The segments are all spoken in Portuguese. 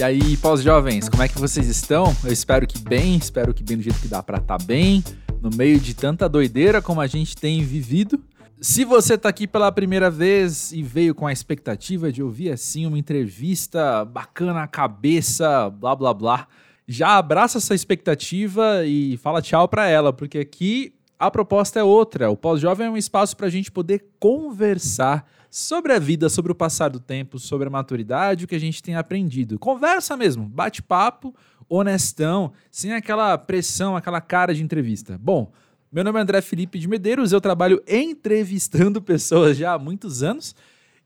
E aí, pós-jovens, como é que vocês estão? Eu espero que bem, espero que bem do jeito que dá para estar tá bem, no meio de tanta doideira como a gente tem vivido. Se você tá aqui pela primeira vez e veio com a expectativa de ouvir assim uma entrevista bacana, cabeça, blá blá blá, já abraça essa expectativa e fala tchau para ela, porque aqui a proposta é outra. O pós-jovem é um espaço para a gente poder conversar sobre a vida, sobre o passar do tempo, sobre a maturidade, o que a gente tem aprendido. Conversa mesmo, bate-papo, honestão, sem aquela pressão, aquela cara de entrevista. Bom, meu nome é André Felipe de Medeiros, eu trabalho entrevistando pessoas já há muitos anos.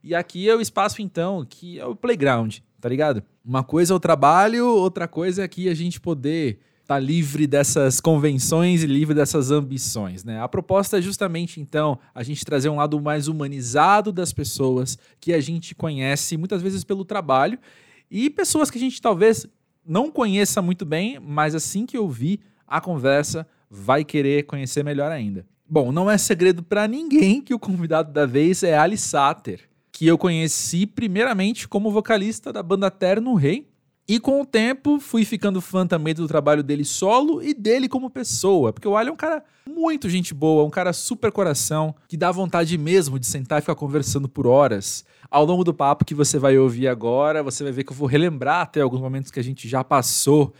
E aqui é o espaço, então, que é o playground, tá ligado? Uma coisa é o trabalho, outra coisa é aqui a gente poder tá livre dessas convenções e livre dessas ambições, né? A proposta é justamente, então, a gente trazer um lado mais humanizado das pessoas que a gente conhece muitas vezes pelo trabalho e pessoas que a gente talvez não conheça muito bem, mas assim que ouvir a conversa, vai querer conhecer melhor ainda. Bom, não é segredo para ninguém que o convidado da vez é Ali Sater, que eu conheci primeiramente como vocalista da banda Terno Rei, e com o tempo fui ficando fã também do trabalho dele solo e dele como pessoa, porque o Ali é um cara muito gente boa, um cara super coração, que dá vontade mesmo de sentar e ficar conversando por horas. Ao longo do papo que você vai ouvir agora, você vai ver que eu vou relembrar até alguns momentos que a gente já passou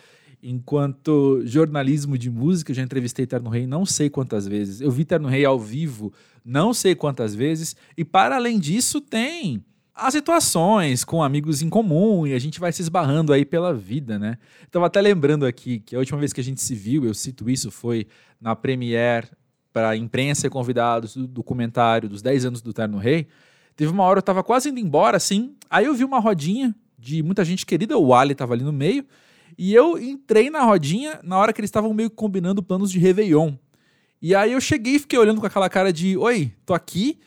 enquanto jornalismo de música, eu já entrevistei Terno Rei não sei quantas vezes. Eu vi Terno Rei ao vivo não sei quantas vezes. E para além disso, tem as situações com amigos em comum e a gente vai se esbarrando aí pela vida, né? Estava até lembrando aqui que a última vez que a gente se viu, eu cito isso, foi na premiere para imprensa e convidados do documentário dos 10 anos do Terno Rei. Teve uma hora eu estava quase indo embora, assim, aí eu vi uma rodinha de muita gente querida, o Ali estava ali no meio, e eu entrei na rodinha na hora que eles estavam meio combinando planos de Réveillon. E aí eu cheguei e fiquei olhando com aquela cara de: Oi, tô aqui.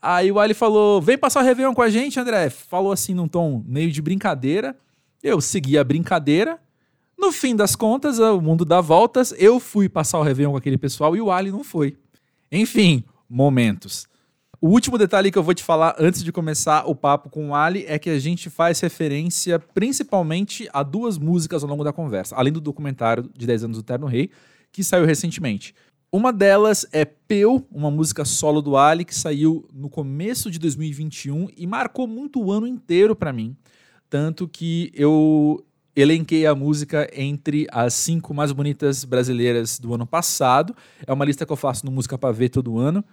Aí o Ali falou: Vem passar o Réveillon com a gente, André. Falou assim num tom meio de brincadeira. Eu segui a brincadeira. No fim das contas, o mundo dá voltas. Eu fui passar o Réveillon com aquele pessoal e o Ali não foi. Enfim, momentos. O último detalhe que eu vou te falar antes de começar o papo com o Ali é que a gente faz referência principalmente a duas músicas ao longo da conversa, além do documentário de 10 anos do Terno Rei, que saiu recentemente. Uma delas é Peu, uma música solo do Ali que saiu no começo de 2021 e marcou muito o ano inteiro para mim, tanto que eu elenquei a música entre as cinco mais bonitas brasileiras do ano passado. É uma lista que eu faço no Música Pra Ver todo ano.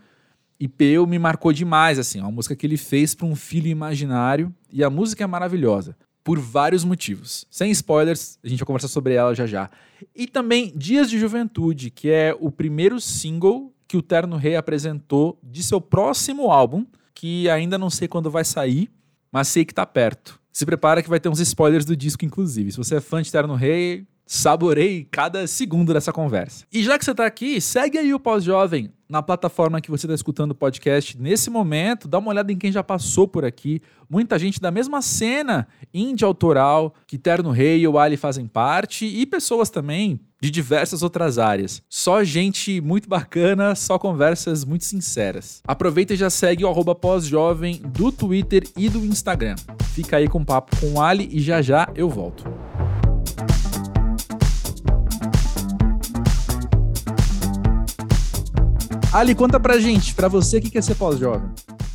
E Peu me marcou demais, assim, é uma música que ele fez para um filho imaginário e a música é maravilhosa por vários motivos. Sem spoilers, a gente vai conversar sobre ela já já. E também Dias de Juventude, que é o primeiro single que o Terno Rei apresentou de seu próximo álbum, que ainda não sei quando vai sair, mas sei que tá perto. Se prepara que vai ter uns spoilers do disco, inclusive. Se você é fã de Terno Rei, saborei cada segundo dessa conversa. E já que você está aqui, segue aí o Pós-Jovem na plataforma que você está escutando o podcast nesse momento. Dá uma olhada em quem já passou por aqui. Muita gente da mesma cena indie autoral que Terno Rei e o Ali fazem parte e pessoas também de diversas outras áreas. Só gente muito bacana, só conversas muito sinceras. Aproveita e já segue o pós-jovem do Twitter e do Instagram. Fica aí com o papo com o Ali e já já eu volto. Ali, conta pra gente, pra você, o que é ser pós-jovem?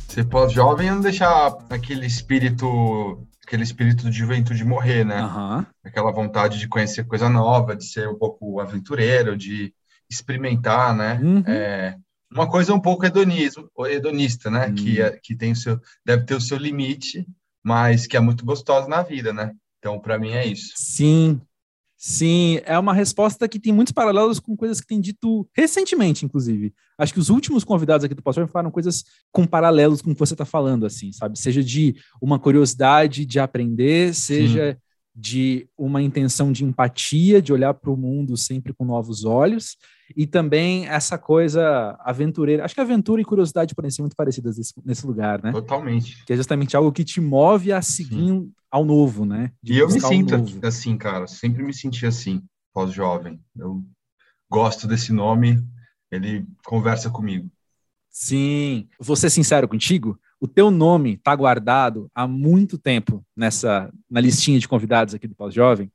Ser pós-jovem é não deixar aquele espírito, aquele espírito de juventude morrer, né? Uhum. Aquela vontade de conhecer coisa nova, de ser um pouco aventureiro, de experimentar, né? Uhum. É, uma coisa um pouco hedonismo, hedonista, né? Uhum. Que, é, que tem o seu, deve ter o seu limite, mas que é muito gostosa na vida, né? Então, para mim é isso. Sim, Sim, é uma resposta que tem muitos paralelos com coisas que tem dito recentemente, inclusive. Acho que os últimos convidados aqui do Pastor falaram coisas com paralelos com o que você está falando, assim, sabe? Seja de uma curiosidade de aprender, seja Sim. de uma intenção de empatia, de olhar para o mundo sempre com novos olhos, e também essa coisa aventureira. Acho que aventura e curiosidade podem ser muito parecidas nesse, nesse lugar, né? Totalmente. Que é justamente algo que te move a seguir Sim ao novo, né? De e eu me sinto assim, cara, sempre me senti assim, pós-jovem. Eu gosto desse nome, ele conversa comigo. Sim, vou ser sincero contigo, o teu nome está guardado há muito tempo nessa na listinha de convidados aqui do Pós-Jovem,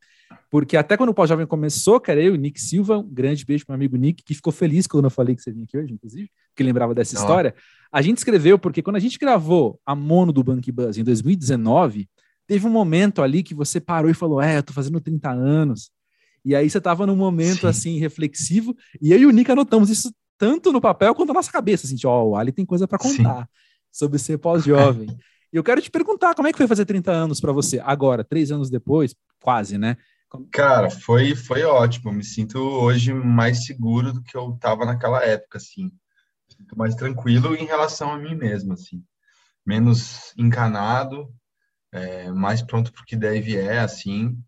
porque até quando o Pós-Jovem começou, cara, eu o Nick Silva, um grande beijo para meu amigo Nick, que ficou feliz quando eu falei que você vinha aqui hoje, inclusive, que lembrava dessa história. A gente escreveu porque quando a gente gravou a mono do Bank Buzz em 2019, teve um momento ali que você parou e falou: É, eu tô fazendo 30 anos. E aí você tava num momento Sim. assim reflexivo, e eu e o Nick anotamos isso tanto no papel quanto na nossa cabeça, assim, ó, oh, o Ali tem coisa para contar Sim. sobre ser pós-jovem. e eu quero te perguntar, como é que foi fazer 30 anos para você agora, três anos depois, quase, né? Cara, foi, foi ótimo. me sinto hoje mais seguro do que eu estava naquela época, assim. Sinto mais tranquilo em relação a mim mesmo, assim. Menos encanado, é, mais pronto para o que deve é, assim.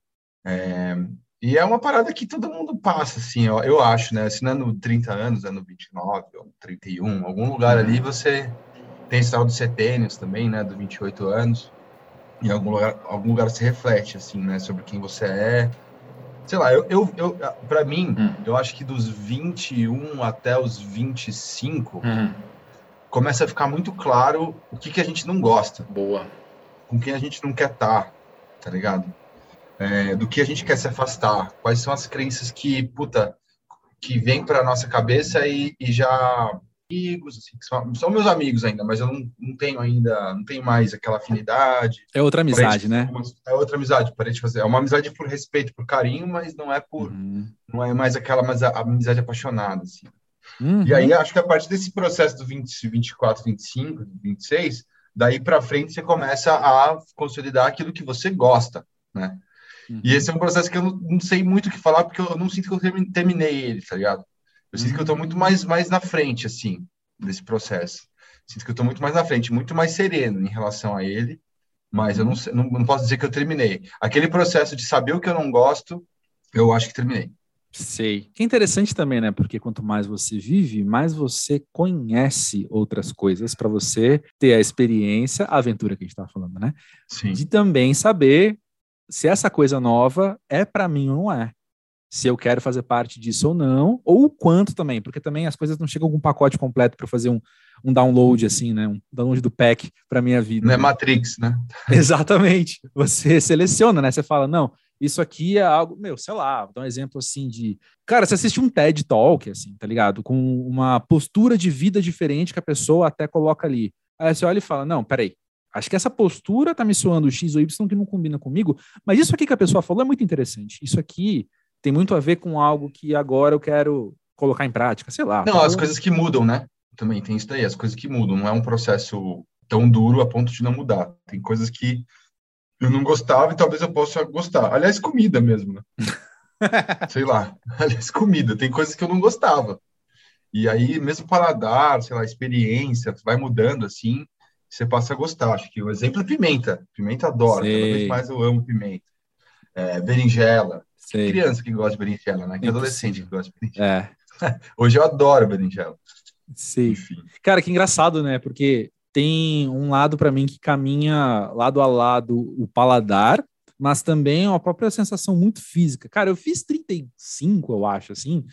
É, e é uma parada que todo mundo passa, assim, ó, eu acho, né? Se não é no 30 anos, é no 29 ou 31, algum lugar ali você tem tal de setênios também, né? Do 28 anos. Em algum lugar, algum lugar se reflete, assim, né? Sobre quem você é. Sei lá, eu, eu, eu para mim, hum. eu acho que dos 21 até os 25, hum. começa a ficar muito claro o que, que a gente não gosta. Boa. Com quem a gente não quer estar, tá, tá ligado? é, do que a gente quer se afastar, quais são as crenças que, puta, que vem para nossa cabeça e, e já amigos, assim, são, são, meus amigos ainda, mas eu não, não tenho ainda, não tenho mais aquela afinidade. É outra amizade, né? Uma, é outra amizade, para gente fazer. É uma amizade por respeito, por carinho, mas não é por, uhum. não é mais aquela mas a, a amizade apaixonada, assim. Uhum. E aí acho que a partir desse processo do 20, 24, 25, 26, daí para frente você começa a consolidar aquilo que você gosta, né? Uhum. E esse é um processo que eu não, não, sei muito o que falar, porque eu não sinto que eu terminei ele, tá ligado? Eu sinto que eu tô muito mais, mais na frente, assim, desse processo. Sinto que eu tô muito mais na frente, muito mais sereno em relação a ele, mas eu não, não, não posso dizer que eu terminei. Aquele processo de saber o que eu não gosto, eu acho que terminei. Sei. Que interessante também, né? Porque quanto mais você vive, mais você conhece outras coisas para você ter a experiência, a aventura que a gente estava falando, né? Sim. De também saber se essa coisa nova é para mim ou não é. Se eu quero fazer parte disso ou não, ou o quanto também, porque também as coisas não chegam com um pacote completo para fazer um, um download, assim, né? Um download do pack para minha vida. Não é Matrix, né? Exatamente. Você seleciona, né? Você fala, não, isso aqui é algo, meu, sei lá, vou dar um exemplo assim de. Cara, você assiste um TED Talk, assim, tá ligado? Com uma postura de vida diferente que a pessoa até coloca ali. Aí você olha e fala: não, peraí, Acho que essa postura tá me soando X ou Y que não combina comigo, mas isso aqui que a pessoa falou é muito interessante. Isso aqui tem muito a ver com algo que agora eu quero colocar em prática, sei lá. Não, as coisas que mudam, né? Também tem isso daí, as coisas que mudam. Não é um processo tão duro a ponto de não mudar. Tem coisas que eu não gostava e talvez eu possa gostar. Aliás, comida mesmo, né? sei lá. Aliás, comida. Tem coisas que eu não gostava. E aí, mesmo paladar, sei lá, experiência, vai mudando assim você passa a gostar. Acho que o exemplo é pimenta. Pimenta adoro, cada vez mais eu amo pimenta. É, berinjela. Que criança que gosta de berinjela, né? Que adolescente que gosta de berinjela. É. Hoje eu adoro berinjela. Sim. Enfim. Cara, que engraçado, né? Porque tem um lado para mim que caminha lado a lado o paladar, mas também a própria sensação muito física. Cara, eu fiz 35, eu acho, assim,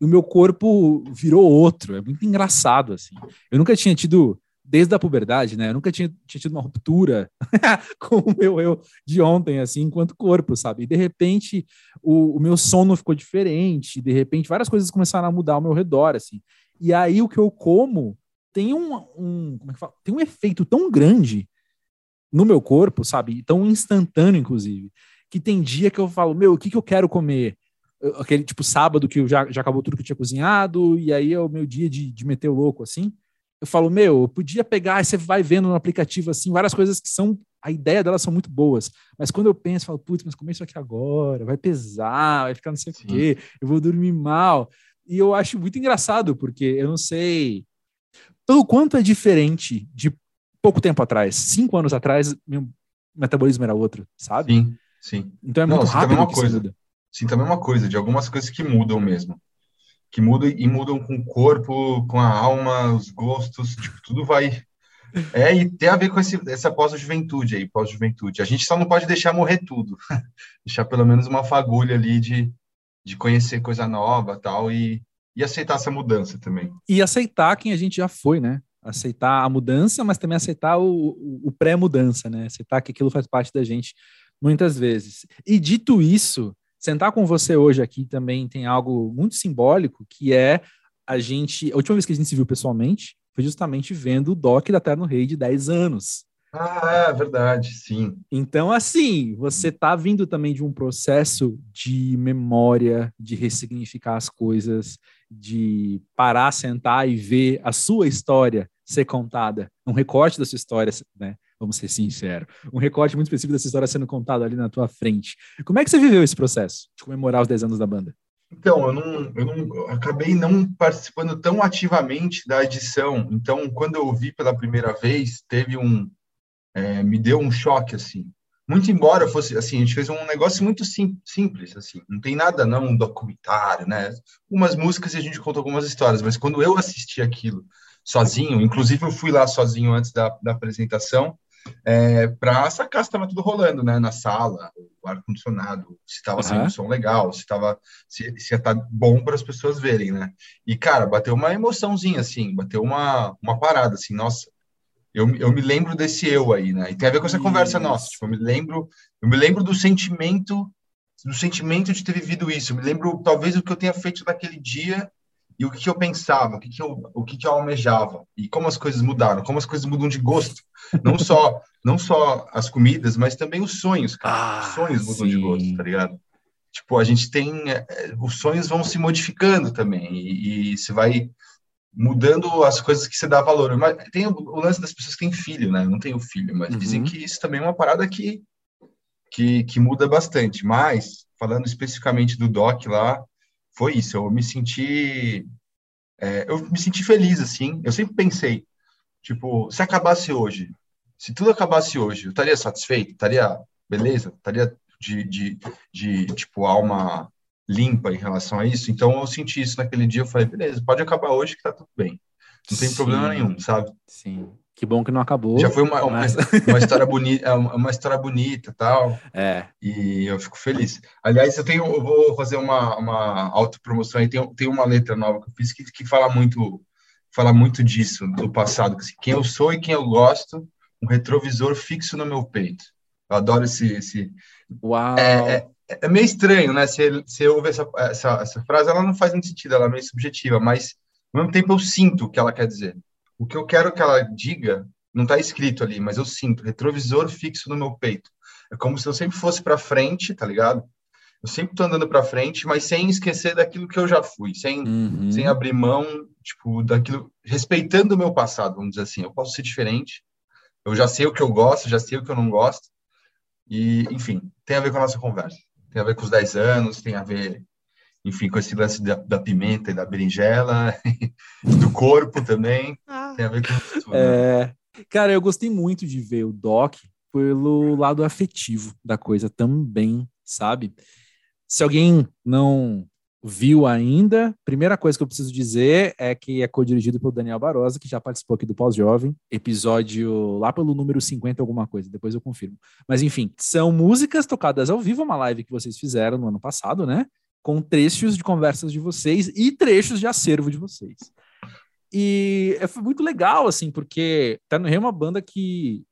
e o meu corpo virou outro. É muito engraçado, assim. Eu nunca tinha tido desde a puberdade, né? Eu nunca tinha, tinha tido uma ruptura com o meu eu de ontem, assim, enquanto corpo, sabe? E de repente o, o, meu sono ficou diferente, de repente várias coisas começaram a mudar ao meu redor, assim. E aí o que eu como tem um, um como é que fala? Tem um efeito tão grande no meu corpo, sabe? Tão instantâneo, inclusive, que tem dia que eu falo, meu, o que, que eu quero comer? Aquele tipo sábado que já, já acabou tudo que eu tinha cozinhado, e aí é o meu dia de, de meter o louco, assim eu falo, meu, eu podia pegar, você vai vendo no aplicativo assim, várias coisas que são, a ideia delas são muito boas, mas quando eu penso, eu falo, putz, mas comer isso aqui agora, vai pesar, vai ficar não sei Sim. o quê, eu vou dormir mal. E eu acho muito engraçado, porque eu não sei pelo quanto é diferente de pouco tempo atrás, cinco anos atrás, meu metabolismo era outro, sabe? Sim, sim. Então é muito não, rápido uma coisa. Sim, também é uma coisa, de algumas coisas que mudam mesmo que mudam e mudam com o corpo, com a alma, os gostos, tipo, tudo vai. É, e tem a ver com esse, essa pós-juventude aí, pós-juventude. A gente só não pode deixar morrer tudo. deixar pelo menos uma fagulha ali de, de conhecer coisa nova tal, e, e aceitar essa mudança também. E aceitar quem a gente já foi, né? Aceitar a mudança, mas também aceitar o, o, o pré-mudança, né? Aceitar que aquilo faz parte da gente muitas vezes. E dito isso, sentar com você hoje aqui também tem algo muito simbólico, que é a gente. A última vez que a gente se viu pessoalmente foi justamente vendo o doc da Terno Rei de 10 anos. Ah, é verdade, sim. Então, assim, você está vindo também de um processo de memória, de ressignificar as coisas, de parar, sentar e ver a sua história ser contada, um recorte da sua história, né? Vamos ser sinceros, um recorte muito específico dessa história sendo contado ali na tua frente. Como é que você viveu esse processo de comemorar os 10 anos da banda? Então, eu não, eu não eu acabei não participando tão ativamente da edição. Então, quando eu vi pela primeira vez, teve um, é, me deu um choque, assim. Muito embora fosse, assim, a gente fez um negócio muito sim, simples, assim, não tem nada, não, um documentário, né? Umas músicas e a gente contou algumas histórias, mas quando eu assisti aquilo sozinho, inclusive eu fui lá sozinho antes da, da apresentação, é, para sacar se estava tudo rolando, né? Na sala, o ar-condicionado, se estava uhum. saindo som legal, se, tava, se, se ia estar tá bom para as pessoas verem, né? E, cara, bateu uma emoçãozinha, assim, bateu uma, uma parada, assim, nossa, eu, eu me lembro desse eu aí, né? E tem a ver com essa Isso. conversa nossa. Tipo, eu me lembro, eu me lembro do sentimento, do sentimento de ter vivido isso. Eu me lembro, talvez, o que eu tenha feito naquele dia e o que, que eu pensava, o que, que eu, o que, que eu almejava e como as coisas mudaram, como as coisas mudam de gosto. Não só, não só as comidas, mas também os sonhos, cara. Ah, os sonhos mudam sim. de gosto, tá ligado? Tipo, a gente tem, é, os sonhos vão se modificando também e, e você vai mudando as coisas que você dá valor. Mas tem o, lance das pessoas que têm filho, né? Eu não tenho filho, mas uhum. dizem que isso também é uma parada que, que, que muda bastante. Mas, falando especificamente do Doc lá, foi isso. Eu me senti. É, eu me senti feliz, assim. Eu sempre pensei, tipo, se acabasse hoje, se tudo acabasse hoje, eu estaria satisfeito? Estaria beleza? Estaria de, de, de, tipo, alma limpa em relação a isso. Então eu senti isso naquele dia, eu falei, beleza, pode acabar hoje que tá tudo bem. Não tem Sim. problema nenhum, sabe? Sim. Que bom que não acabou. Já foi uma, mas... uma, uma, história bonita, é uma história bonita tal. É. E eu fico feliz. Aliás, eu tenho, eu vou fazer uma, uma autopromoção aí. Tem, tem uma letra nova que eu fiz que, que fala muito, fala muito disso, do passado. Assim, quem eu sou e quem eu gosto, um retrovisor fixo no meu peito. Eu adoro esse. esse Uau! É, é, é meio estranho, né? Se você ouve essa, essa, essa frase, ela não faz muito sentido, ela é meio subjetiva, mas ao mesmo tempo eu sinto o que ela quer dizer. O que eu quero que ela diga não está escrito ali, mas eu sinto retrovisor fixo no meu peito. É como se eu sempre fosse para frente, tá ligado? Eu sempre tô andando para frente, mas sem esquecer daquilo que eu já fui, sem, uhum. sem abrir mão, tipo, daquilo, respeitando o meu passado, vamos dizer assim. Eu posso ser diferente, eu já sei o que eu gosto, já sei o que eu não gosto, e, enfim, tem a ver com a nossa conversa tem a ver com os 10 anos, tem a ver, enfim, com esse lance da, da pimenta e da berinjela, do corpo também, ah. Tem a ver com. É, né? Cara, eu gostei muito de ver o Doc pelo lado afetivo da coisa também, sabe? Se alguém não viu ainda, primeira coisa que eu preciso dizer é que é co-dirigido pelo Daniel Barosa, que já participou aqui do Pós-Jovem, episódio lá pelo número 50 alguma coisa, depois eu confirmo. Mas enfim, são músicas tocadas ao vivo, uma live que vocês fizeram no ano passado, né? Com trechos de conversas de vocês e trechos de acervo de vocês. E é, foi muito legal, assim, porque Terno Rei é uma banda que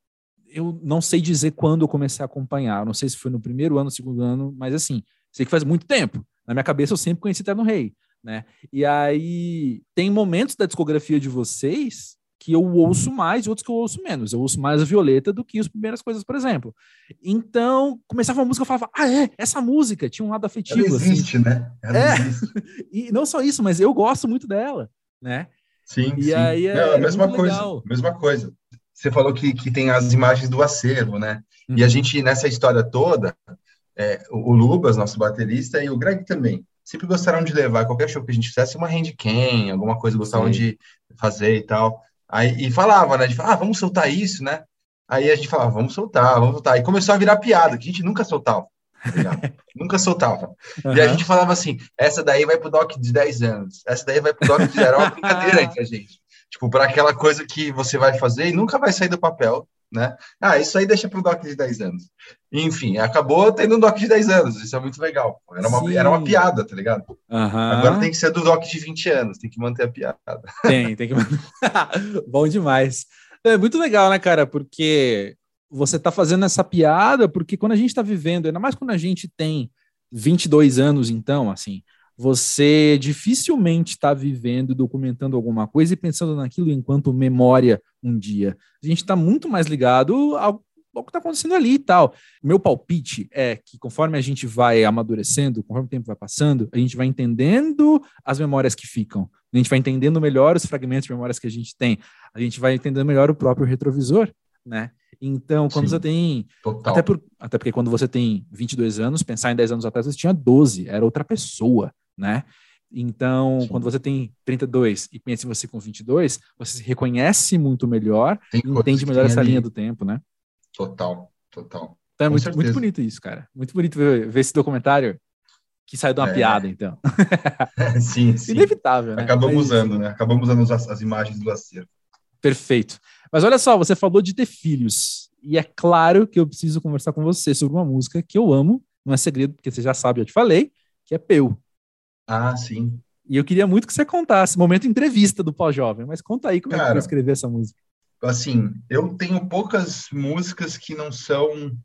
eu não sei dizer quando eu comecei a acompanhar, não sei se foi no primeiro ano, segundo ano, mas assim, sei que faz muito tempo. Na minha cabeça eu sempre conheci Terno Rei, né? E aí tem momentos da discografia de vocês que eu ouço mais e outros que eu ouço menos. Eu ouço mais a Violeta do que as primeiras coisas, por exemplo. Então, começava uma música, eu falava, ah, é, essa música tinha um lado afetivo. Ela assim. existe, assim. né? Ela é. existe. e não só isso, mas eu gosto muito dela, né? Sim, e sim. Aí é, não, a mesma coisa, legal. mesma coisa. Você falou que, que tem as imagens do acervo, né? Uhum. E a uhum. gente, nessa história toda, é, o Lubas, nosso baterista, e o Greg também, sempre gostaram de levar qualquer show que a gente fizesse uma handcam, alguma coisa gostavam Sim. de fazer e tal. Aí, e falava, né? De, ah, vamos soltar isso, né? Aí a gente falava, vamos soltar, vamos soltar. E começou a virar piada, que a gente nunca soltava. Nunca soltava. Uhum. E a gente falava assim: essa daí vai pro Doc de 10 anos, essa daí vai pro Doc de 0. Era uma brincadeira entre a gente. Tipo, para aquela coisa que você vai fazer e nunca vai sair do papel, né? Ah, isso aí deixa para o doc de 10 anos. Enfim, acabou tendo um doc de 10 anos, isso é muito legal. Era uma, era uma piada, tá ligado? Uhum. Agora tem que ser do doc de 20 anos, tem que manter a piada. Tem, tem que manter. Bom demais. É muito legal, né, cara? Porque você tá fazendo essa piada, porque quando a gente tá vivendo, ainda mais quando a gente tem 22 anos, então, assim, você dificilmente está vivendo, documentando alguma coisa e pensando naquilo enquanto memória um dia. A gente está muito mais ligado ao, ao que está acontecendo ali e tal. Meu palpite é que conforme a gente vai amadurecendo, conforme o tempo vai passando, a gente vai entendendo as memórias que ficam. A gente vai entendendo melhor os fragmentos de memórias que a gente tem. A gente vai entendendo melhor o próprio retrovisor, né? Então, quando Sim, você tem. Até, por, até porque quando você tem 22 anos, pensar em 10 anos atrás, você tinha 12, era outra pessoa né? Então, Sim. quando você tem 32 e pensa em você com 22, você se reconhece muito melhor, tem entende melhor essa ali. linha do tempo, né? Total, total. Então é muito, muito bonito isso, cara. Muito bonito ver, ver esse documentário que saiu de uma é. piada, então. sim, sim. Inevitável, né? Acabamos usando, né? Acabamos usando as, as imagens do acerto. Perfeito. Mas olha só, você falou de ter filhos. E é claro que eu preciso conversar com você sobre uma música que eu amo, não é segredo, porque você já sabe, eu te falei, que é Peu. Ah, sim. E eu queria muito que você contasse, momento entrevista do pós-jovem, mas conta aí como Cara, é que você escrever essa música. Assim, eu tenho poucas músicas que não são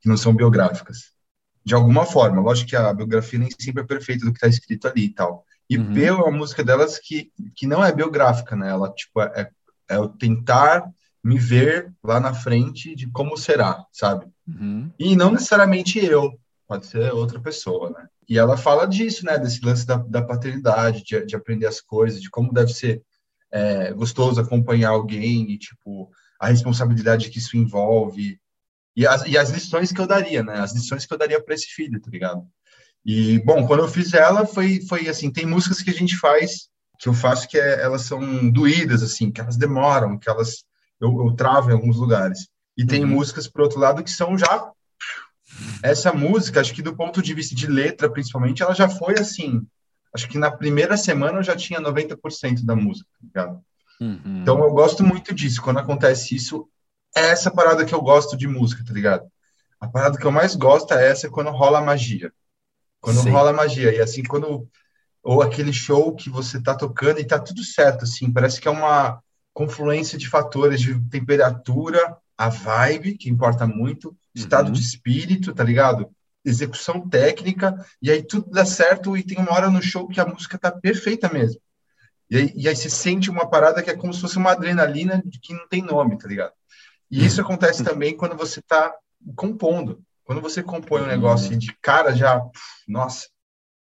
que não são biográficas. De alguma forma, lógico que a biografia nem sempre é perfeita do que está escrito ali e tal. E uhum. Peu é uma música delas que, que não é biográfica, né? Ela, tipo, é, é eu tentar me ver lá na frente de como será, sabe? Uhum. E não necessariamente eu, pode ser outra pessoa, né? E ela fala disso, né? Desse lance da, da paternidade, de, de aprender as coisas, de como deve ser é, gostoso acompanhar alguém e, tipo, a responsabilidade que isso envolve. E as, e as lições que eu daria, né? As lições que eu daria para esse filho, tá ligado? E, bom, quando eu fiz ela, foi, foi assim: tem músicas que a gente faz, que eu faço que é, elas são doídas, assim, que elas demoram, que elas. Eu, eu travo em alguns lugares. E tem uhum. músicas, por outro lado, que são já essa música, acho que do ponto de vista de letra, principalmente, ela já foi assim. Acho que na primeira semana eu já tinha 90% da música, tá ligado? Uhum. Então eu gosto muito disso. Quando acontece isso, é essa parada que eu gosto de música, tá ligado? A parada que eu mais gosto é essa quando rola magia. Quando Sim. rola magia. E assim, quando. Ou aquele show que você tá tocando e tá tudo certo, assim. Parece que é uma confluência de fatores de temperatura, a vibe, que importa muito, estado uhum. de espírito, tá ligado? Execução técnica, e aí tudo dá certo e tem uma hora no show que a música tá perfeita mesmo. E aí, e aí você sente uma parada que é como se fosse uma adrenalina que não tem nome, tá ligado? E isso acontece uhum. também quando você tá compondo. Quando você compõe um negócio uhum. de cara já, nossa,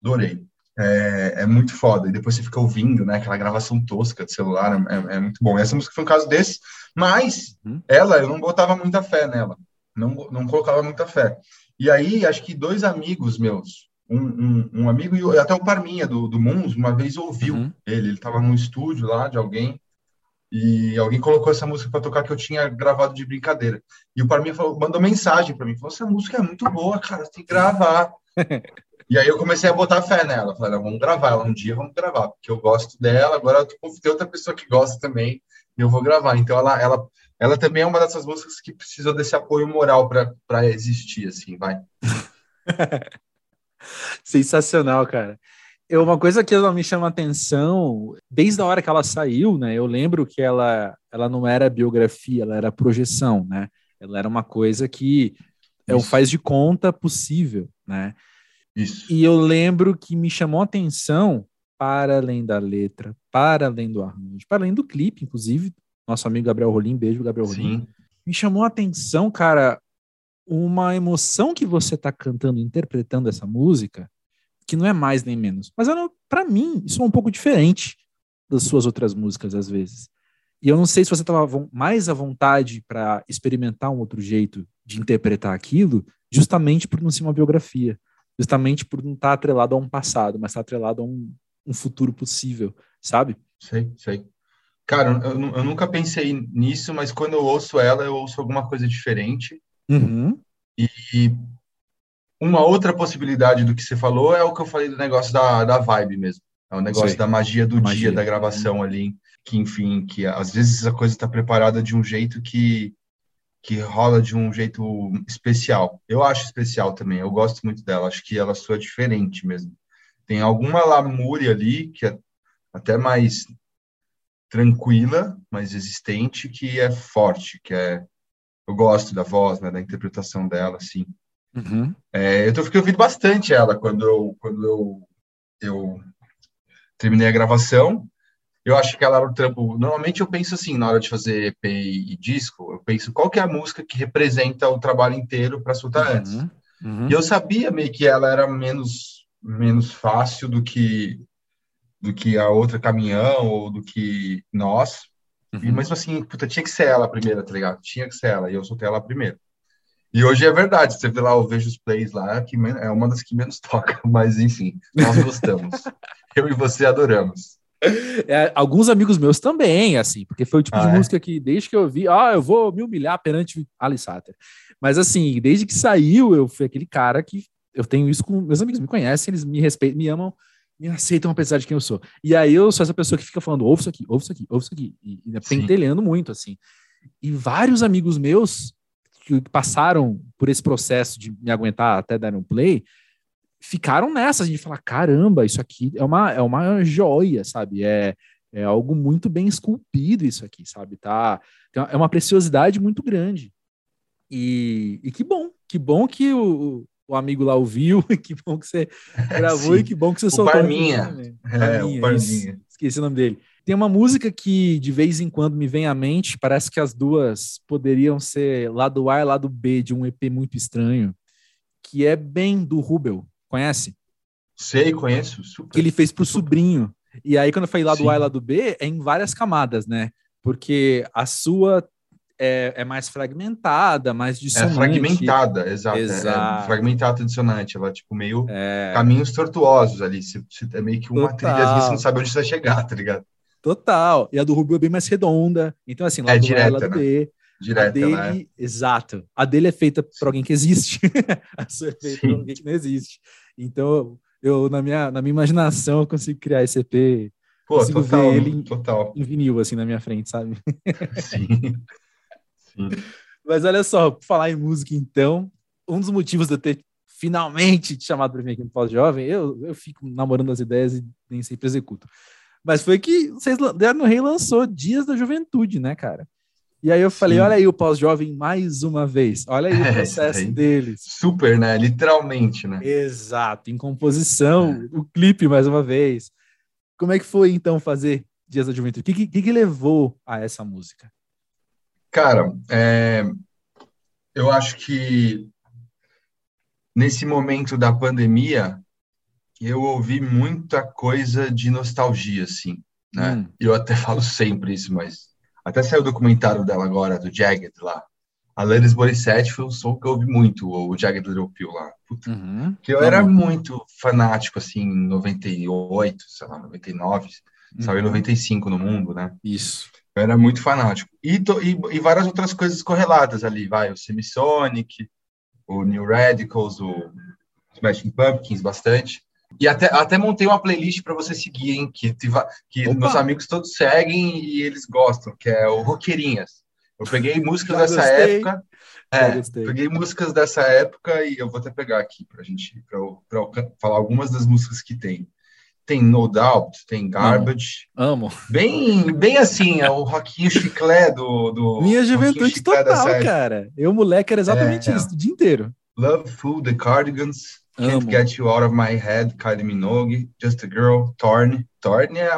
adorei. É, é, muito foda. E depois você fica ouvindo, né? Aquela gravação tosca de celular, é, é muito bom. Essa música foi um caso desse, mas uhum. ela, eu não botava muita fé nela não, não colocava muita fé. E aí, acho que dois amigos meus, um, um, um amigo e até o Parminha do, do Muns, uma vez ouviu uhum. ele, ele estava num estúdio lá de alguém, e alguém colocou essa música para tocar que eu tinha gravado de brincadeira. E o Parminha falou, mandou mensagem para mim, falou, essa música é muito boa, cara, você tem que gravar. e aí eu comecei a botar fé nela, falei, vamos gravar, um dia vamos gravar, porque eu gosto dela, agora tem outra pessoa que gosta também, e eu vou gravar. Então ela, ela ela também é uma dessas músicas que precisou desse apoio moral para existir, assim, vai. Sensacional, cara. Eu, uma coisa que ela me chama atenção, desde a hora que ela saiu, né? Eu lembro que ela, ela não era biografia, ela era projeção, né? Ela era uma coisa que é o faz de conta possível, né? Isso. E eu lembro que me chamou atenção, para além da letra, para além do arranjo, para além do clipe, inclusive, nosso amigo Gabriel Rolim, beijo, Gabriel Rolim. Me chamou a atenção, cara, uma emoção que você tá cantando, interpretando essa música, que não é mais nem menos. Mas para mim, isso é um pouco diferente das suas outras músicas, às vezes. E eu não sei se você estava mais à vontade para experimentar um outro jeito de interpretar aquilo, justamente por não ser uma biografia, justamente por não estar tá atrelado a um passado, mas estar tá atrelado a um, um futuro possível, sabe? Sei, sei. Cara, eu, eu, nunca pensei nisso, mas quando eu ouço ela, eu ouço alguma coisa diferente. Uhum. E, e, uma outra possibilidade do que você falou é o que eu falei do negócio da, da vibe mesmo. É o negócio Sei. da magia do magia. dia, da gravação ali, que enfim, que às vezes a coisa está preparada de um jeito que que rola de um jeito especial. Eu acho especial também, eu gosto muito dela, acho que ela soa diferente mesmo. Tem alguma lamúria ali, que é até mais tranquila, mais existente, que é forte, que é... Eu gosto da voz, né, da interpretação dela, assim. Uhum. É, eu tô, fiquei ouvindo bastante ela quando eu, quando eu, eu terminei a gravação, eu acho que ela era o trampo. Normalmente eu penso assim, na hora de fazer EP e disco, eu penso qual que é a música que representa o trabalho inteiro para soltar uhum, antes. Uhum. E eu sabia meio que ela era menos menos fácil do que do que a outra caminhão ou do que nós. Uhum. E mesmo assim, puta, tinha que ser ela a primeira, tá ligado? Tinha que ser ela, e eu soltei ela primeiro. E hoje é verdade, você vê lá, eu vejo os plays lá, que é uma das que menos toca, mas enfim, nós gostamos. eu e você adoramos. É, alguns amigos meus também, assim, porque foi o tipo ah, de é? música que, desde que eu vi, ah, eu vou me humilhar perante Alice Satter. Mas, assim, desde que saiu, eu fui aquele cara que eu tenho isso com meus amigos, me conhecem, eles me respeitam, me amam, me aceitam apesar de quem eu sou. E aí eu sou essa pessoa que fica falando, ouve isso aqui, ouve isso aqui, ouve isso aqui, e, e pentelhando muito, assim. E vários amigos meus que passaram por esse processo de me aguentar até dar um play, ficaram nessas de falar: caramba, isso aqui é uma, é uma joia, sabe? É, é algo muito bem esculpido, isso aqui, sabe? Tá, é uma preciosidade muito grande. E, e que bom, que bom que o, o amigo lá ouviu, que bom que você gravou e que bom que você o soltou. Né? É, o Parminha. Esqueci o nome dele. Tem uma música que de vez em quando me vem à mente, parece que as duas poderiam ser lado A e lado B de um EP muito estranho, que é bem do Rubel. Conhece? Sei, conheço. Super. Que ele fez pro super. sobrinho. E aí, quando eu falei lado Sim. A e lado B, é em várias camadas, né? Porque a sua é, é mais fragmentada, mais é dissonante. É fragmentada, exato. exato. É, é fragmentada, dissonante. Ela tipo meio é... caminhos tortuosos ali. É meio que uma Total. trilha, você não sabe onde você vai chegar, tá ligado? Total. E a do Rubio é bem mais redonda. Então, assim, lado é direta, A e lado né? B. Direta, a dele, né? exato. A dele é feita para alguém que existe. a sua é feita para alguém que não existe. Então, eu, na minha, na minha imaginação, eu consigo criar esse EP. Pô, consigo total, ver ele total. em vinil, assim, na minha frente, sabe? Sim. Sim. Mas olha só, por falar em música, então, um dos motivos de eu ter finalmente te chamado para mim aqui no Pós-Jovem, eu, eu fico namorando as ideias e nem sempre executo. Mas foi que vocês deram no Rei lançou Dias da Juventude, né, cara? E aí eu falei, Sim. olha aí o pós-jovem mais uma vez. Olha aí o é, processo é, deles. Super, né? Literalmente, né? Exato. Em composição, é. o clipe mais uma vez. Como é que foi, então, fazer Dias da Juventude? O que, que, que levou a essa música? Cara, é, eu acho que nesse momento da pandemia, eu ouvi muita coisa de nostalgia, assim, né? Hum. Eu até falo sempre isso, mas até saiu o documentário dela agora, do Jagged lá. A Alanis Morissette foi um som que eu ouvi muito, o Jagged Little Pill lá. Puta, uhum. Que eu era muito fanático, assim, em 98, sei lá, 99. Uhum. Saiu em 95 no mundo, né? Isso. Eu era muito fanático. E, e, e várias outras coisas correlatas ali, vai. O Semisonic, o New Radicals, o Smashing Pumpkins, bastante. E até, até montei uma playlist para você seguir, hein? Que, que meus amigos todos seguem e eles gostam, que é o Roqueirinhas. Eu peguei músicas Já dessa gostei. época. É, peguei músicas dessa época e eu vou até pegar aqui pra gente pra, pra falar algumas das músicas que tem. Tem No Doubt, tem Garbage. Amo. Amo. Bem, bem assim, é o Rockinho Chiclé do, do. Minha juventude total, cara. Eu, moleque, era exatamente é, isso, o dia inteiro. Love Food, The Cardigans. Can't Get You Out of My Head, Kylie Minogue, Just a Girl, Torn. Torn é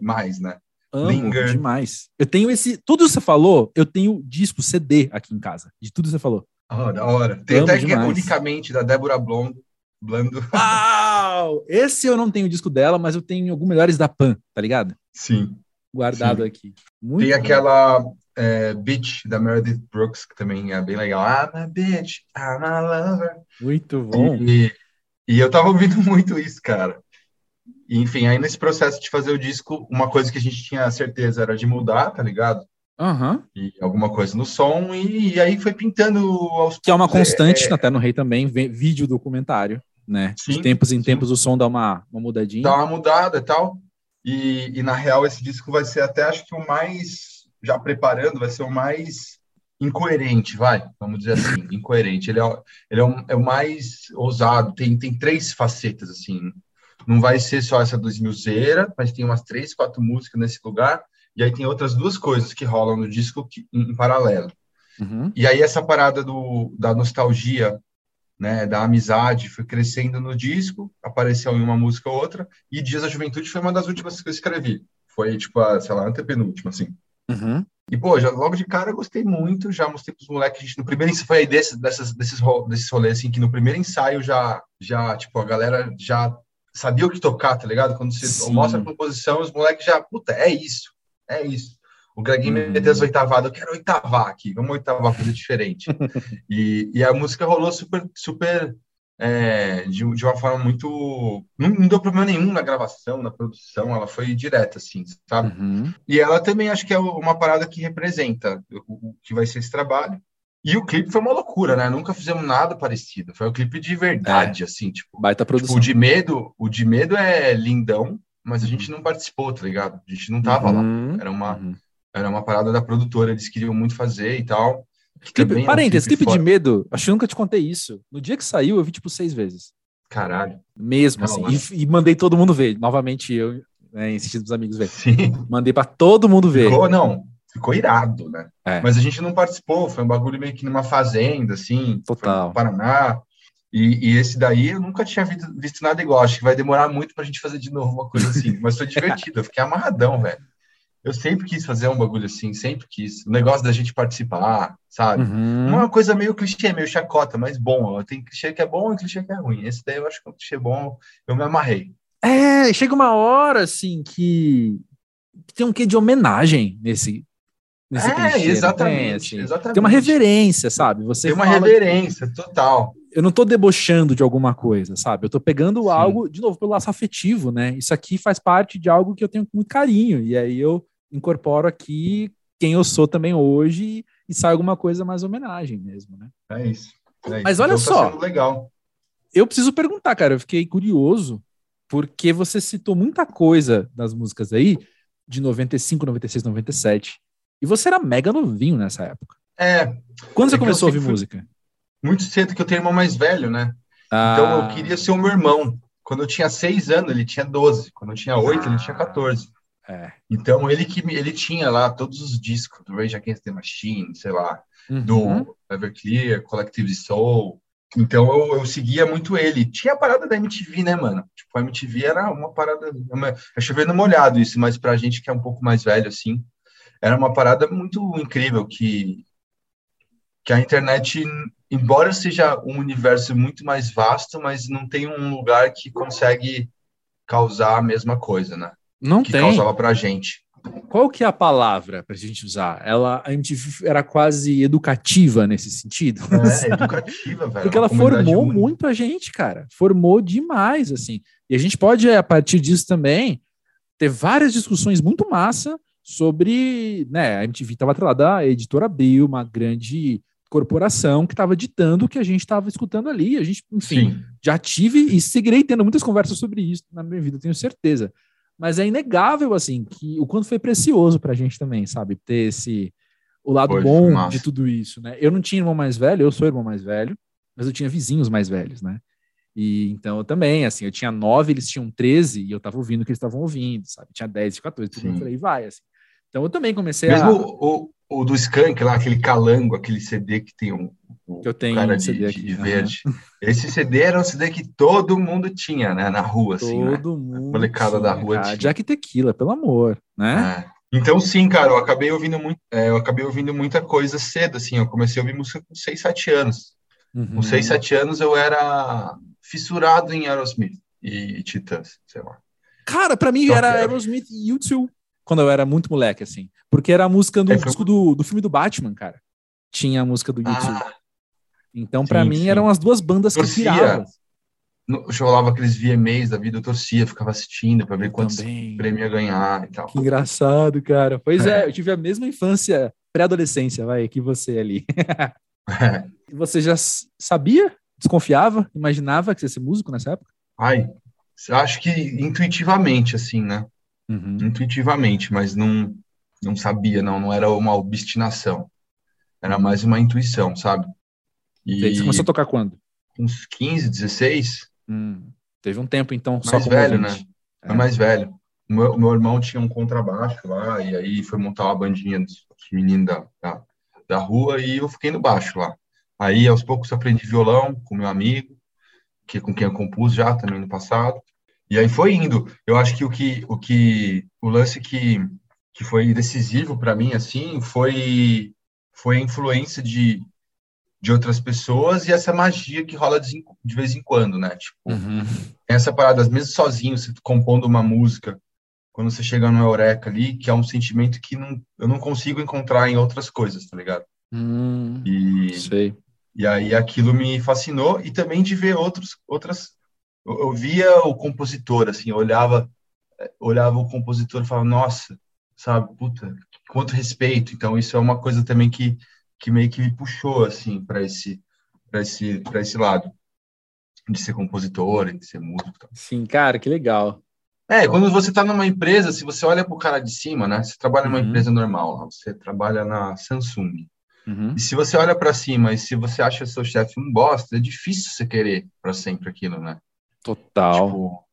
mais, né? Amo Linger. demais. Eu tenho esse. Tudo que você falou, eu tenho disco CD aqui em casa. De tudo que você falou. Oh, da hora. Tem Amo até demais. que é unicamente da Débora Blando. Blando. Uau! Esse eu não tenho o disco dela, mas eu tenho alguns melhores da Pan, tá ligado? Sim. Guardado sim. aqui. Muito Tem aquela é, Bitch, da Meredith Brooks, que também é bem legal. I'm a bitch, I'm a lover. Muito bom. E, e eu tava ouvindo muito isso, cara. E, enfim, aí nesse processo de fazer o disco, uma coisa que a gente tinha certeza era de mudar, tá ligado? Uhum. E alguma coisa no som, e, e aí foi pintando aos Que é uma constante, é, até no Rei também, vídeo documentário, né? Sim, de tempos em sim. tempos o som dá uma, uma mudadinha. Dá uma mudada e tal. E, e na real, esse disco vai ser até, acho que o mais, já preparando, vai ser o mais incoerente, vai, vamos dizer assim, incoerente. Ele é, ele é, o, é o mais ousado, tem, tem três facetas, assim. Não vai ser só essa 2000 zera, mas tem umas três, quatro músicas nesse lugar, e aí tem outras duas coisas que rolam no disco que, em, em, paralelo. Uhum. E aí essa parada do, da nostalgia, né, da amizade, foi crescendo no disco, apareceu em uma música ou outra, e Dias da Juventude foi uma das últimas que eu escrevi. Foi, tipo, a, sei lá, antepenúltima, assim. Uhum. E, pô, já, logo de cara eu gostei muito, já mostrei pros moleques, a gente, no primeiro ensaio, foi aí desse, dessas, desses, desses rolês, assim, que no primeiro ensaio já, já, tipo, a galera já sabia o que tocar, tá ligado? Quando você Sim. mostra a composição, os moleques já, puta, é isso, é isso. O Greginho hum. meteu as oitavadas, eu quero oitavar aqui, vamos oitavar, coisa diferente. e, e a música rolou super, super é, de, de, uma forma muito. Não, não, deu problema nenhum na gravação, na produção, ela foi direta, assim, sabe? Uhum. E ela também acho que é uma parada que representa o, o, que vai ser esse trabalho. E o clipe foi uma loucura, né? Nunca fizemos nada parecido. Foi um clipe de verdade, é. assim, tipo. Baita produção. Tipo, o de medo, o de medo é lindão, mas a gente uhum. não participou, tá ligado? A gente não tava uhum. lá. Era uma, uhum. era uma parada da produtora, eles queriam muito fazer e tal. Clipe, parênteses, clipe, clipe de medo, acho que nunca te contei isso. No dia que saiu, eu vi tipo seis vezes. Caralho. Mesmo, assim. E, e, mandei todo mundo ver. Novamente, eu, né, insistindo dos amigos ver. Sim. Mandei para todo mundo ver. Ficou, não, ficou irado, né? É. Mas a gente não participou, foi um bagulho meio que numa fazenda, assim. Total. no Paraná. E, e, esse daí eu nunca tinha visto, visto, nada igual. Acho que vai demorar muito pra gente fazer de novo uma coisa assim. Mas foi divertido, eu fiquei amarradão, velho. Eu sempre quis fazer um bagulho assim, sempre quis. O negócio da gente participar, sabe? Uhum. Uma coisa meio clichê, meio chacota, mas bom. Tem clichê que é bom e clichê que é ruim. Esse daí eu acho que é um clichê bom, eu me amarrei. É, chega uma hora, assim, que, que tem um quê de homenagem nesse, nesse é, clichê. Exatamente, tem, assim. exatamente. Tem uma reverência, sabe? Você tem uma reverência, que... total. Eu não tô debochando de alguma coisa, sabe? Eu tô pegando Sim. algo, de novo, pelo laço afetivo, né? Isso aqui faz parte de algo que eu tenho com muito carinho. E aí eu incorporo aqui quem eu sou também hoje e sai alguma coisa mais homenagem mesmo, né? É isso. É isso. Mas olha então, tá só. legal. Eu preciso perguntar, cara, eu fiquei curioso, porque você citou muita coisa das músicas aí, de 95, 96, 97. E você era mega novinho nessa época. É. Quando você é começou a ouvir música? Muito cedo, que eu tenho irmão mais velho, né? Ah. Então eu queria ser o meu irmão. Quando eu tinha seis anos, ele tinha 12. Quando eu tinha oito, ele tinha 14. É. Então ele que ele tinha lá todos os discos do Rage Against the Machine, sei lá, uhum. do Everclear, Collective Soul. Então eu, eu seguia muito ele. Tinha a parada da MTV, né, mano? Tipo, a MTV era uma parada. Uma, é chovendo molhado isso, mas pra gente que é um pouco mais velho, assim, era uma parada muito incrível que, que a internet, embora seja um universo muito mais vasto, mas não tem um lugar que consegue causar a mesma coisa, né? Não que tem. causava pra gente. Qual que é a palavra pra gente usar? Ela, a MTV era quase educativa nesse sentido. É, educativa, velho. Porque ela formou muito. muito a gente, cara. Formou demais, assim. E a gente pode, a partir disso também, ter várias discussões muito massa sobre, né, a MTV estava atrelada à editora Abril, uma grande corporação que estava ditando o que a gente estava escutando ali. A gente, enfim, Sim. já tive e seguirei tendo muitas conversas sobre isso na minha vida, tenho certeza. Mas é inegável, assim, que o quanto foi precioso pra gente também, sabe? Ter esse. O lado bom de tudo isso, né? Eu não tinha irmão mais velho, eu sou irmão mais velho, mas eu tinha vizinhos mais velhos, né? E então eu também, assim, eu tinha nove, eles tinham 13, e eu tava ouvindo o que eles estavam ouvindo, sabe? Tinha 10, 14, tudo eu falei, vai, assim. Então eu também comecei Mesmo a. Mesmo o, o, do Skank lá, aquele calango, aquele CD que tem um. Que eu tenho cara um CD de, aqui, de verde. Uhum. Esse CD era um CD que todo mundo tinha, né? Na rua, todo assim. Todo né? mundo. A molecada da rua. Cara, Jack Tequila, pelo amor, né? É. Então, sim, cara, eu acabei ouvindo muito, é, eu acabei ouvindo muita coisa cedo, assim, eu comecei a ouvir música com 6, 7 anos. Uhum. Com 6, 7 anos eu era fissurado em Aerosmith e Titãs, sei lá. Cara, pra mim era Aerosmith e U2 quando eu era muito moleque, assim. Porque era a música do é, disco do, do filme do Batman, cara. Tinha a música do YouTube. Ah, então, para mim, sim. eram as duas bandas torcia. que viravam. Eu rolava aqueles VMAs da vida, eu torcia, ficava assistindo para ver quantos prêmios ia ganhar e tal. Que engraçado, cara. Pois é, é eu tive a mesma infância, pré-adolescência, vai, que você ali. é. Você já sabia, desconfiava, imaginava que você ia ser músico nessa época? Ai, acho que intuitivamente, assim, né? uhum. intuitivamente, mas não, não sabia, não, não era uma obstinação. Era mais uma intuição, sabe? E você começou a tocar quando? Uns 15, 16. Hum, teve um tempo, então, mais só como velho, ouvinte. né? É. mais velho. O meu, meu, irmão tinha um contrabaixo lá, e aí foi montar uma bandinha dos, dos meninos da, da, da rua, e eu fiquei no baixo lá. Aí, aos poucos, aprendi violão com meu amigo, que com quem eu compus já também no passado. E aí foi indo. Eu acho que o que o que o lance que que foi decisivo para mim assim foi foi a influência de de outras pessoas e essa magia que rola de, de vez em quando, né? Tipo, uhum. essa parada, mesmo sozinho, você compondo uma música, quando você chega no Eureka ali, que é um sentimento que não, eu não consigo encontrar em outras coisas, tá ligado? Hum, e, sei. E aí aquilo me fascinou e também de ver outros, outras. Eu, eu via o compositor, assim, eu olhava, olhava o compositor e falava, nossa, sabe, puta, quanto respeito. Então isso é uma coisa também que, que meio que me puxou, assim, para esse, para esse, para esse lado de ser compositor, de ser músico. Sim, cara, que legal. É, quando você está numa empresa, se você olha para o cara de cima, né? Você trabalha numa uhum. empresa normal, você trabalha na Samsung. Uhum. E se você olha para cima e se você acha seu chefe um bosta, é difícil você querer para sempre aquilo, né? Total. Tipo,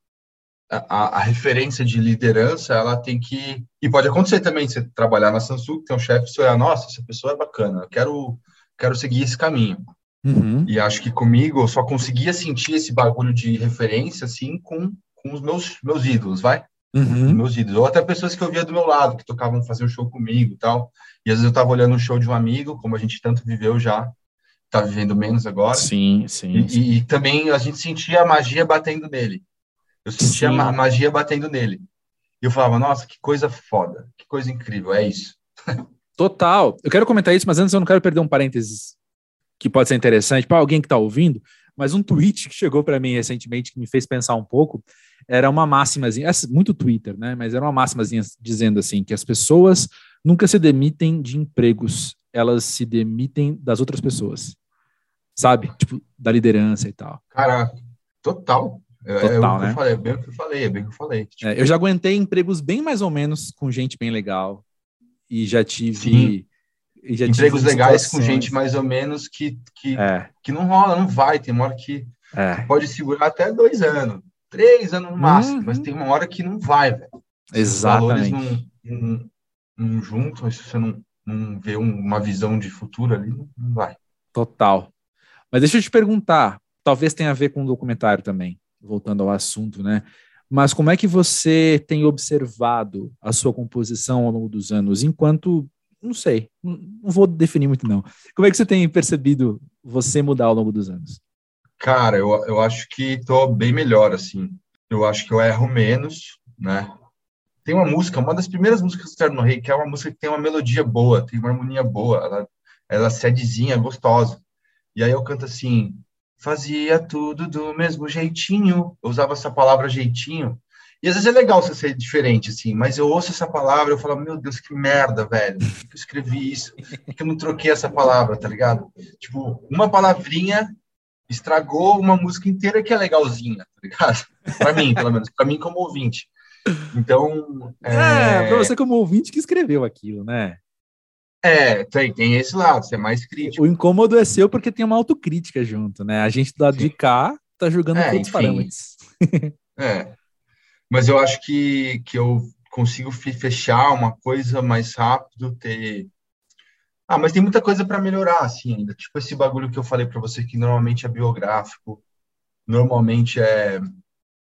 a, a, referência de liderança, ela tem que. E pode acontecer também você trabalhar na Samsung, tem um chefe, você olhar, nossa, essa pessoa é bacana, eu quero, quero seguir esse caminho. Uhum. E acho que comigo eu só conseguia sentir esse bagulho de referência assim com, com os meus, meus ídolos, vai? Uhum. Meus ídolos. Ou até pessoas que eu via do meu lado, que tocavam fazer um show comigo e tal. E às vezes eu tava olhando um show de um amigo, como a gente tanto viveu já, tá vivendo menos agora. Sim, sim. E, sim. e também a gente sentia a magia batendo nele. Eu sentia sim. a magia batendo nele. E eu falava, nossa, que coisa foda, que coisa incrível, é isso. Total. Eu quero comentar isso, mas antes eu não quero perder um parênteses que pode ser interessante para alguém que está ouvindo, mas um tweet que chegou para mim recentemente que me fez pensar um pouco era uma máximazinha, muito Twitter, né? Mas era uma máximazinha dizendo assim que as pessoas nunca se demitem de empregos, elas se demitem das outras pessoas. Sabe? Tipo, da liderança e tal. Cara, total. É, total, é, né? Falei, é bem o que eu falei, é bem o que eu falei. Tipo... É, eu já aguentei empregos bem mais ou menos com gente bem legal. E já tive. E já empregos tive legais com gente mais ou menos que, que, é. que não rola, não vai. Tem uma hora que, é. pode segurar até dois anos três anos no máximo, uhum. mas tem uma hora que não vai, velho. Exatamente. Os valores não, não, não juntam, se você não, não vê um, uma visão de futuro ali, não, não vai. Total. Mas deixa eu te perguntar, talvez tenha a ver com o documentário também, voltando ao assunto, né? Mas como é que você tem observado a sua composição ao longo dos anos, enquanto, não sei, não vou definir muito não. Como é que você tem percebido você mudar ao longo dos anos? Cara, eu, eu acho que tô bem melhor, assim. Eu acho que eu erro menos, né? Tem uma música, uma das primeiras músicas do Terno Rei, que é uma música que tem uma melodia boa, tem uma harmonia boa, ela, ela é sedezinha, gostosa. E aí eu canto assim, fazia tudo do mesmo jeitinho. Eu usava essa palavra jeitinho. E às vezes é legal você ser diferente, assim, mas eu ouço essa palavra e eu falo, meu Deus, que merda, velho. Por que eu escrevi isso? Por que eu não troquei essa palavra, tá ligado? Tipo, uma palavrinha estragou uma música inteira que é legalzinha, tá ligado? Para mim, pelo menos, para mim como ouvinte. Então, é, é para você como ouvinte que escreveu aquilo, né? É, tem, tem esse lado, você é mais crítico. O incômodo é seu porque tem uma autocrítica junto, né? A gente do lado de cá tá jogando é, outros parâmetros. é. Mas eu acho que, que eu consigo fechar uma coisa mais rápido, ter ah, mas tem muita coisa para melhorar, assim, ainda. Tipo esse bagulho que eu falei para você, que normalmente é biográfico, normalmente é,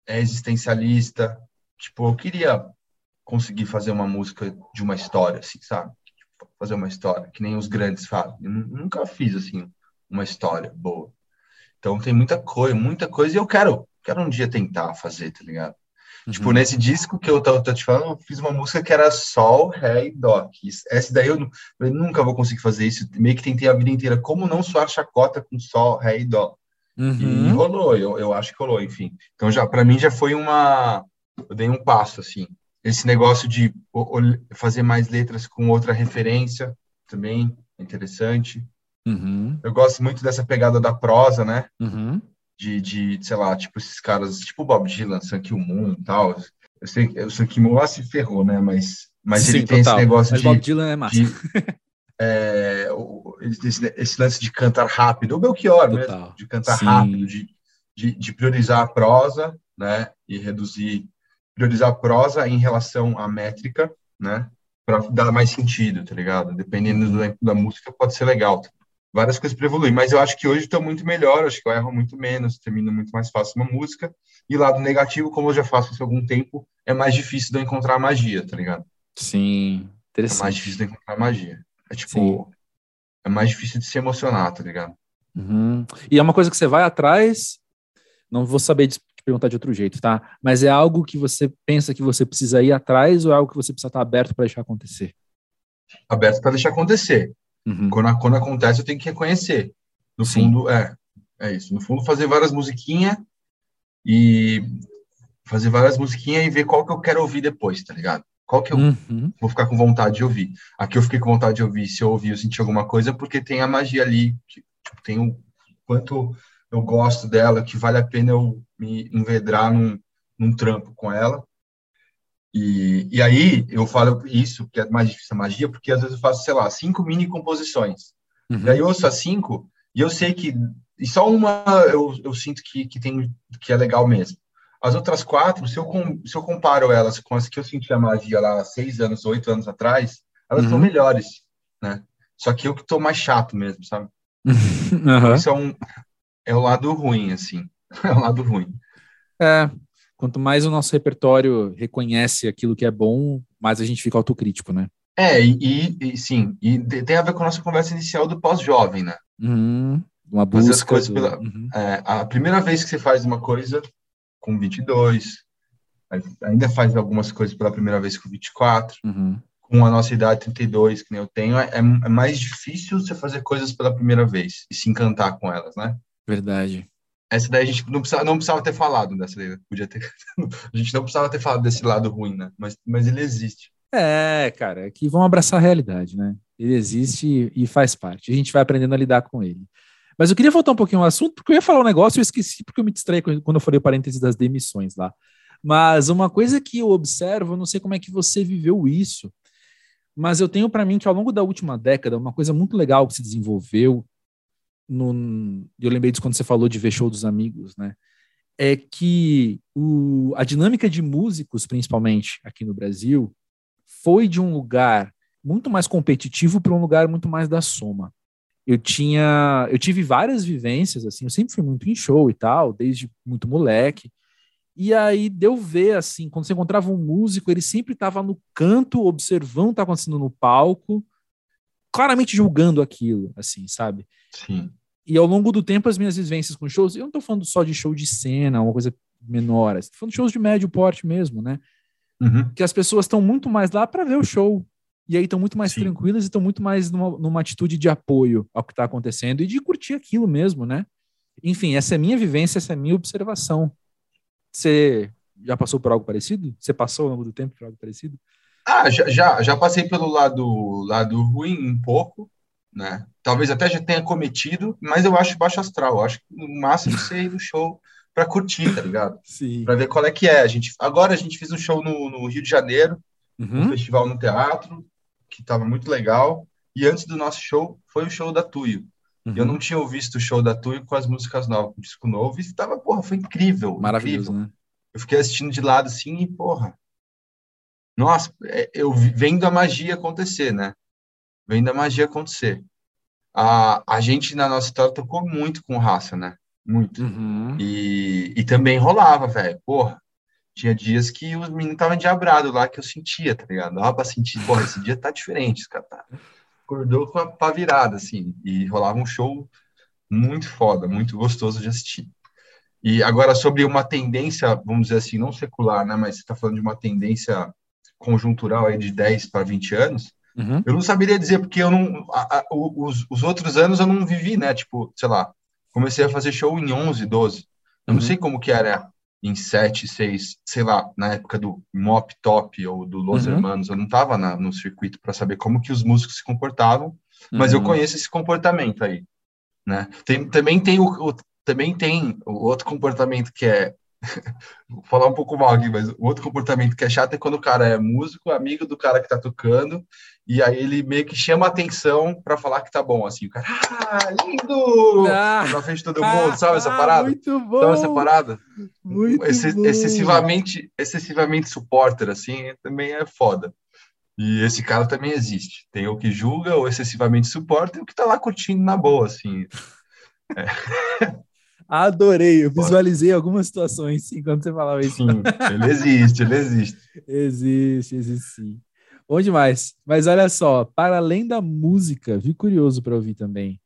é existencialista. Tipo, eu queria conseguir fazer uma música de uma história, assim, sabe? Fazer uma história, que nem os grandes fazem. Eu nunca fiz, assim, uma história boa. Então tem muita coisa, muita coisa, e eu quero, quero um dia tentar fazer, tá ligado? Tipo, uhum. Tipo, nesse disco que eu tô, tô, te falando, eu fiz uma música que era Sol, Ré e Dó. Essa daí eu, eu, nunca vou conseguir fazer isso. Meio que tentei a vida inteira. Como não soar chacota com Sol, Ré e Dó? Uhum. E rolou, eu, eu acho que rolou, enfim. Então, já para mim já foi uma. Eu dei um passo, assim. Esse negócio de fazer mais letras com outra referência também é interessante. Uhum. Eu gosto muito dessa pegada da prosa, né? Uhum de, de, sei lá, tipo esses caras, tipo Bob Dylan, Sun Moon e tal. Eu sei que o Sun Moon se ferrou, né? Mas, mas Sim, ele tem total. esse negócio mas de... Bob Dylan é massa. De, é, esse, esse, lance de cantar rápido, o Belchior Total. mesmo, de cantar Sim. rápido, de, de, de, priorizar a prosa, né, e reduzir, priorizar a prosa em relação à métrica, né, para dar mais sentido, tá ligado? Dependendo do, uhum. da música, pode ser legal. Várias coisas para evoluir, mas eu acho que hoje estou muito melhor, acho que eu erro muito menos, termino muito mais fácil uma música. E lado negativo, como eu já faço há algum tempo, é mais difícil de eu encontrar magia, tá ligado? Sim, interessante. É mais difícil de encontrar magia. É tipo, Sim. é mais difícil de se emocionar, tá ligado? Uhum. E é uma coisa que você vai atrás, não vou saber perguntar de outro jeito, tá? Mas é algo que você pensa que você precisa ir atrás ou é algo que você precisa estar aberto para deixar acontecer? Aberto para deixar acontecer. Uhum. Quando, quando acontece, eu tenho que reconhecer. No Sim. fundo, é, é isso. No fundo, fazer várias musiquinhas e fazer várias musiquinhas e ver qual que eu quero ouvir depois, tá ligado? Qual que eu uhum. vou ficar com vontade de ouvir? Aqui eu fiquei com vontade de ouvir, se eu ouvir, eu senti alguma coisa, porque tem a magia ali, tipo, tem o quanto eu gosto dela, que vale a pena eu me envedrar num, num trampo com ela. E, e aí eu falo isso, que é mais difícil a magia, porque às vezes eu faço, sei lá, cinco mini composições. Uhum. E aí eu ouço as cinco, e eu sei que. E só uma eu, eu sinto que, que, tem, que é legal mesmo. As outras quatro, se eu, se eu comparo elas com as que eu senti a magia lá seis anos, oito anos atrás, elas uhum. são melhores, né? Só que eu que tô mais chato mesmo, sabe? Uhum. Isso é, um, é o lado ruim, assim. É o lado ruim. É, quanto mais o nosso repertório reconhece aquilo que é bom, mais a gente fica autocrítico, né? É, e, e sim, e tem a ver com a nossa conversa inicial do pós-jovem, né? Uhum. Uma busca. Fazer as coisas do... pela, uhum. é, a primeira vez que você faz uma coisa, com 22, ainda faz algumas coisas pela primeira vez com 24, uhum. com a nossa idade 32, que nem eu tenho, é, é, mais difícil você fazer coisas pela primeira vez e se encantar com elas, né? Verdade. Essa daí a gente não precisava, não precisava ter falado dessa daí, podia ter, a gente não precisava ter falado desse lado ruim, né? Mas, mas ele existe. É, cara, é que vão abraçar a realidade, né? Ele existe e faz parte. A gente vai aprendendo a lidar com ele. Mas eu queria voltar um pouquinho ao assunto, porque eu ia falar um negócio e eu esqueci porque eu me distraí quando eu falei o parênteses das demissões lá. Mas uma coisa que eu observo, eu não sei como é que você viveu isso, mas eu tenho para mim que ao longo da última década, uma coisa muito legal que se desenvolveu, no, eu lembrei disso quando você falou de ver show dos amigos, né? É que o, a dinâmica de músicos, principalmente aqui no Brasil, foi de um lugar muito mais competitivo para um lugar muito mais da soma eu tinha, eu tive várias vivências assim, eu sempre fui muito em show e tal, desde muito moleque. E aí deu ver assim, quando você encontrava um músico, ele sempre estava no canto, observando o que está acontecendo no palco, claramente julgando aquilo, assim, sabe? Sim. E ao longo do tempo, as minhas vivências com shows, eu não estou falando só de show de cena, uma coisa menor, estou falando de shows de médio porte mesmo, né? Uhum. Que as pessoas estão muito mais lá para ver o show, e aí estão muito mais Sim. tranquilas e estão muito mais numa, numa, atitude de apoio ao que está acontecendo e de curtir aquilo mesmo, né? Enfim, essa é a minha vivência, essa é a minha observação. Você já passou por algo parecido? Você passou ao longo do tempo por algo parecido? Ah, já, já, já passei pelo lado, lado ruim um pouco, né? Talvez até já tenha cometido, mas eu acho baixo astral. Eu acho que no máximo ir no show para curtir, tá ligado? Sim. Para ver qual é que é. A gente, agora a gente fez um show no, no Rio de Janeiro, uhum. um festival no teatro, que estava muito legal. E antes do nosso show, foi o show da Tuyo. Uhum. Eu não tinha visto o show da Tuyo com as músicas novas, com o disco novo, e estava, porra, foi incrível. Maravilhoso, incrível. né? Eu fiquei assistindo de lado assim e, porra. Nossa, é, eu vendo a magia acontecer, né? Vendo a magia acontecer. A, a gente, na nossa história, tocou muito com raça, né? Muito. Uhum. E, e também rolava, velho. Porra, tinha dias que os meninos estavam endiabrados lá, que eu sentia, tá ligado? Dava pra sentir, porra, esse dia tá diferente, esse cara tá... Acordou com a pá virada, assim, e rolava um show muito foda, muito gostoso de assistir. E agora, sobre uma tendência, vamos dizer assim, não secular, né, mas você tá falando de uma tendência conjuntural aí de 10 para 20 anos, uhum. eu não saberia dizer, porque eu não... A, a, os, os outros anos eu não vivi, né, tipo, sei lá, comecei a fazer show em 11, 12. Eu uhum. não sei como que era em 7, 6, sei lá, na época do Mop Top ou do Los uhum. Hermanos, eu não estava no circuito para saber como que os músicos se comportavam, mas uhum. eu conheço esse comportamento aí, né? Tem, também tem o, o, também tem o outro comportamento que é vou falar um pouco mal aqui, mas o outro comportamento que é chato é quando o cara é músico, amigo do cara que tá tocando, e aí ele meio que chama a atenção para falar que tá bom, assim, o cara, ah, lindo! Ah, na frente de todo mundo, ah, sabe essa parada? Muito bom! Sabe essa parada? Muito bom. Excessivamente, excessivamente supporter, assim, também é foda. E esse cara também existe. Tem o que julga, ou excessivamente suporta, e o que tá lá curtindo na boa, assim. É. Adorei, eu visualizei algumas situações, sim, quando você falava isso. Sim, ele existe, ele existe. existe, existe sim. Bom demais. Mas olha só, para além da música, vi curioso para ouvir também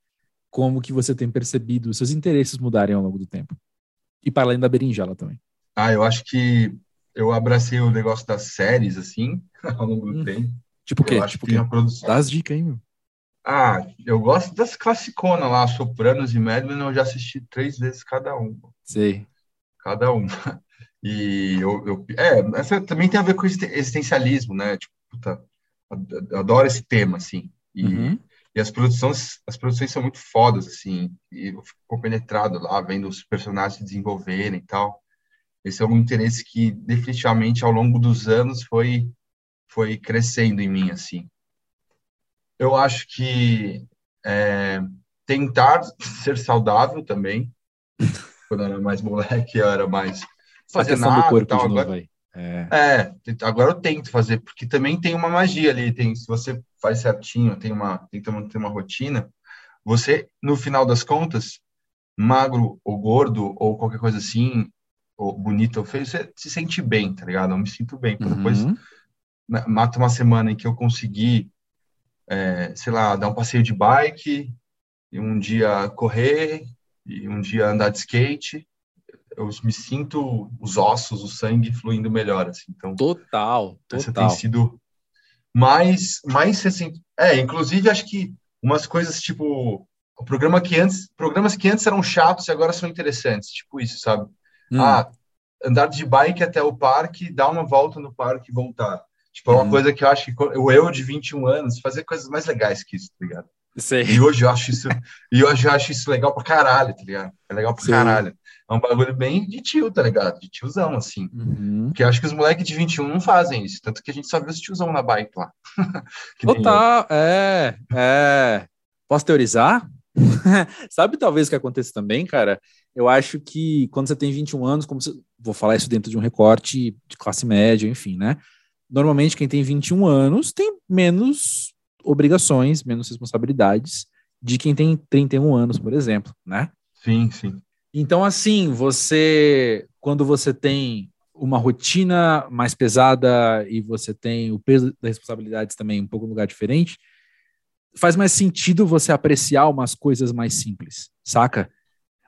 como que você tem percebido seus interesses mudarem ao longo do tempo. E para além da berinjela também. Ah, eu acho que eu abracei o negócio das séries, assim, ao longo do hum. tempo. Tipo o quê? Tipo que produção... Dá as dicas aí, meu. Ah, eu gosto das classiconas lá, Sopranos e Mad Men, eu já assisti três vezes cada um. Sei. Cada um. E eu, eu, é, essa também tem a ver com existencialismo, né? Tipo, puta, adoro esse tema, assim. E, uhum. e as produções, as produções são muito fodas, assim. E eu fico compenetrado lá, vendo os personagens se desenvolverem e tal. Esse é um interesse que definitivamente ao longo dos anos foi foi crescendo em mim, assim. Eu acho que é, tentar ser saudável também. Quando eu era mais moleque, eu era mais fazer nada do corpo tal. Agora, é. é. agora eu tento fazer, porque também tem uma magia ali, tem, se você faz certinho, tem uma, tenta manter uma rotina, você, no final das contas, magro ou gordo ou qualquer coisa assim, ou bonito ou feio, você se sente bem, tá ligado? Eu me sinto bem. Uhum. Depois mata uma semana em que eu consegui, é, sei lá, dar um passeio de bike, e um dia correr, e um dia andar de skate, eu me sinto os ossos, o sangue fluindo melhor, assim. Então, total, total. Essa tem sido mais, mais recente. É, inclusive acho que umas coisas tipo o programa que antes, programas que antes eram chatos e agora são interessantes, tipo isso, sabe? Hum. Ah, andar de bike até o parque, dar uma volta no parque e voltar. Tipo, é uma hum. coisa que eu acho que o eu de 21 anos fazer coisas mais legais que isso, tá ligado? Sei. E hoje eu acho isso, e hoje eu acho isso legal pra caralho, tá ligado? É legal pra Sim. caralho. É um bagulho bem de tio, tá ligado? De tiozão, assim. Uhum. Porque eu acho que os moleques de 21 não fazem isso. Tanto que a gente só vê os tiozão na bike lá. Total, é, é. Posso teorizar? Sabe talvez o que aconteça também, cara? Eu acho que quando você tem 21 anos, como você... vou falar isso dentro de um recorte de classe média, enfim, né? Normalmente quem tem 21 anos tem menos obrigações, menos responsabilidades de quem tem 31 anos, por exemplo, né? Sim, sim. Então, assim, você, quando você tem uma rotina mais pesada e você tem o peso das responsabilidades também um pouco um lugar diferente, faz mais sentido você apreciar umas coisas mais simples, saca?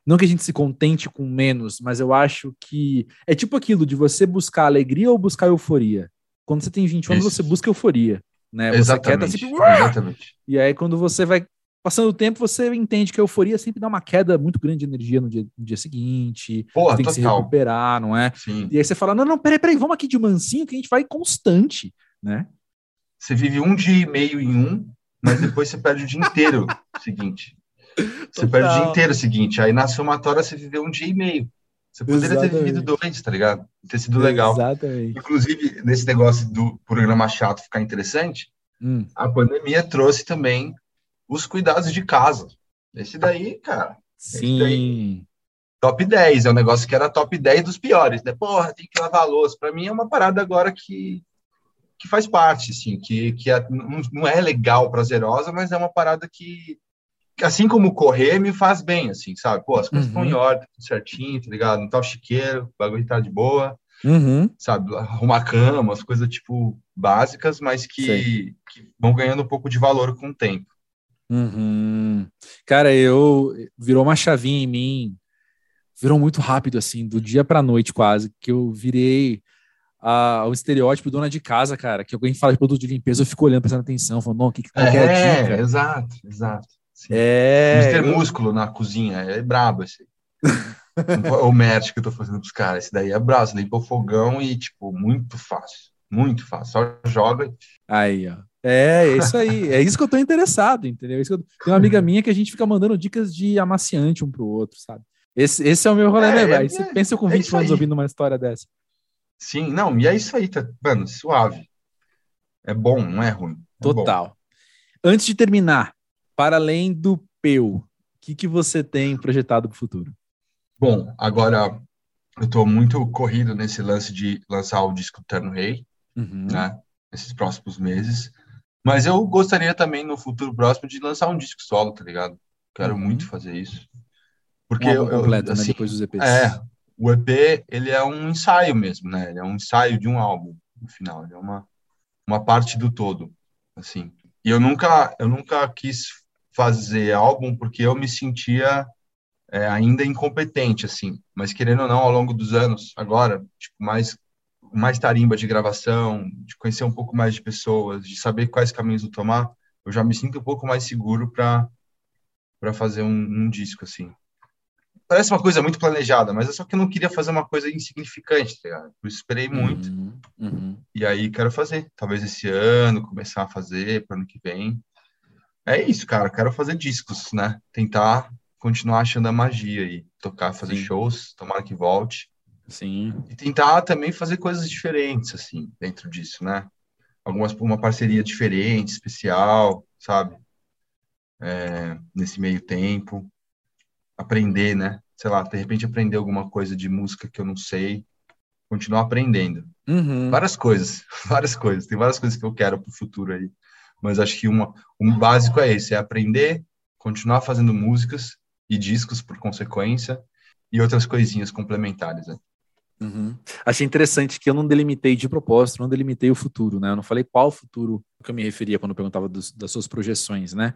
Não que a gente se contente com menos, mas eu acho que é tipo aquilo de você buscar alegria ou buscar euforia. Quando você tem 20 anos, você busca euforia, né? Exatamente. Você quer tá sempre... Exatamente. E aí quando você vai passando o tempo, você entende que a euforia sempre dá uma queda muito grande de energia no dia, no dia seguinte. Porra, tem total. que se recuperar, não é? Sim. E aí você fala: não, não, peraí, peraí, vamos aqui de mansinho que a gente vai constante, né? Você vive um dia e meio em um, mas depois você perde o dia inteiro seguinte. Você total. perde o dia inteiro seguinte. Aí na somatória você viveu um dia e meio. Você poderia Exatamente. ter vivido dois, tá ligado? Ter sido legal. Exatamente. Inclusive, nesse negócio do programa chato ficar interessante, hum. a pandemia trouxe também os cuidados de casa. Esse daí, cara. Sim. Daí, top 10, é um negócio que era top 10 dos piores, né? Porra, tem que lavar a louça. Para mim é uma parada agora que, que faz parte, assim, que, que é, não é legal, prazerosa, mas é uma parada que, assim como correr, me faz bem, assim, sabe? Pô, as coisas estão em uhum. ordem, tudo certinho, tá ligado? Não tá o chiqueiro, o bagulho tá de boa. Uhum. Sabe, arrumar cama, as coisas, tipo, básicas, mas que, que vão ganhando um pouco de valor com o tempo. Uhum. Cara, eu virou uma chavinha em mim, virou muito rápido, assim, do dia pra noite quase, que eu virei a, o estereótipo dona de casa, cara, que alguém fala de produto de limpeza, eu fico olhando, prestando atenção, falando, não, que, que é, é dica? exato, exato. Sim. É... Mr. Músculo na cozinha, é brabo esse. o match que eu tô fazendo pros caras, esse daí é brabo, limpa o fogão e, tipo, muito fácil, muito fácil, só joga. Aí, ó. É, é isso aí. É isso que eu tô interessado, entendeu? É eu... Tem uma amiga minha que a gente fica mandando dicas de amaciante um pro outro, sabe? Esse, esse é o meu rolê, é, né, velho? É, Você pensa com 20 é anos ouvindo uma história dessa. Sim, não, e é isso aí, tá, mano, suave. é bom, não é ruim. É Total. Bom. Antes de terminar, para além do Peu, o que, que você tem projetado para o futuro? Bom, agora eu estou muito corrido nesse lance de lançar o disco Terno Rei, uhum. né? Nesses próximos meses. Mas eu gostaria também, no futuro próximo, de lançar um disco solo, tá ligado? Quero uhum. muito fazer isso. Porque um eu, completo, né, assim, né? Depois dos EPs. É, o EP, ele é um ensaio mesmo, né? Ele é um ensaio de um álbum, no final. Ele é uma, uma parte do todo, assim. E eu nunca, eu nunca quis fazer álbum porque eu me sentia é, ainda incompetente, assim. Mas querendo ou não, ao longo dos anos, agora, tipo, mais mais tarimba de gravação, de conhecer um pouco mais de pessoas, de saber quais caminhos eu tomar, eu já me sinto um pouco mais seguro para para fazer um, um, disco assim. Parece uma coisa muito planejada, mas é só que eu não queria fazer uma coisa insignificante, tá ligado? Eu esperei muito. Uhum, uhum. E aí quero fazer, talvez esse ano começar a fazer para ano que vem. É isso, cara, quero fazer discos, né? Tentar continuar achando a magia e tocar, fazer Sim. shows, tomara que volte. Sim. E tentar também fazer coisas diferentes, assim, dentro disso, né? Algumas, uma parceria diferente, especial, sabe? É, nesse meio tempo. Aprender, né? Sei lá, de repente aprender alguma coisa de música que eu não sei. Continuar aprendendo. Uhum. Várias coisas, várias coisas. Tem várias coisas que eu quero pro futuro aí. Mas acho que uma, um básico é esse, é aprender, continuar fazendo músicas e discos por consequência, e outras coisinhas complementares. Né? Uhum. Achei interessante que eu não delimitei de propósito, não delimitei o futuro, né? Eu não falei qual futuro que eu me referia quando eu perguntava dos, das suas projeções, né?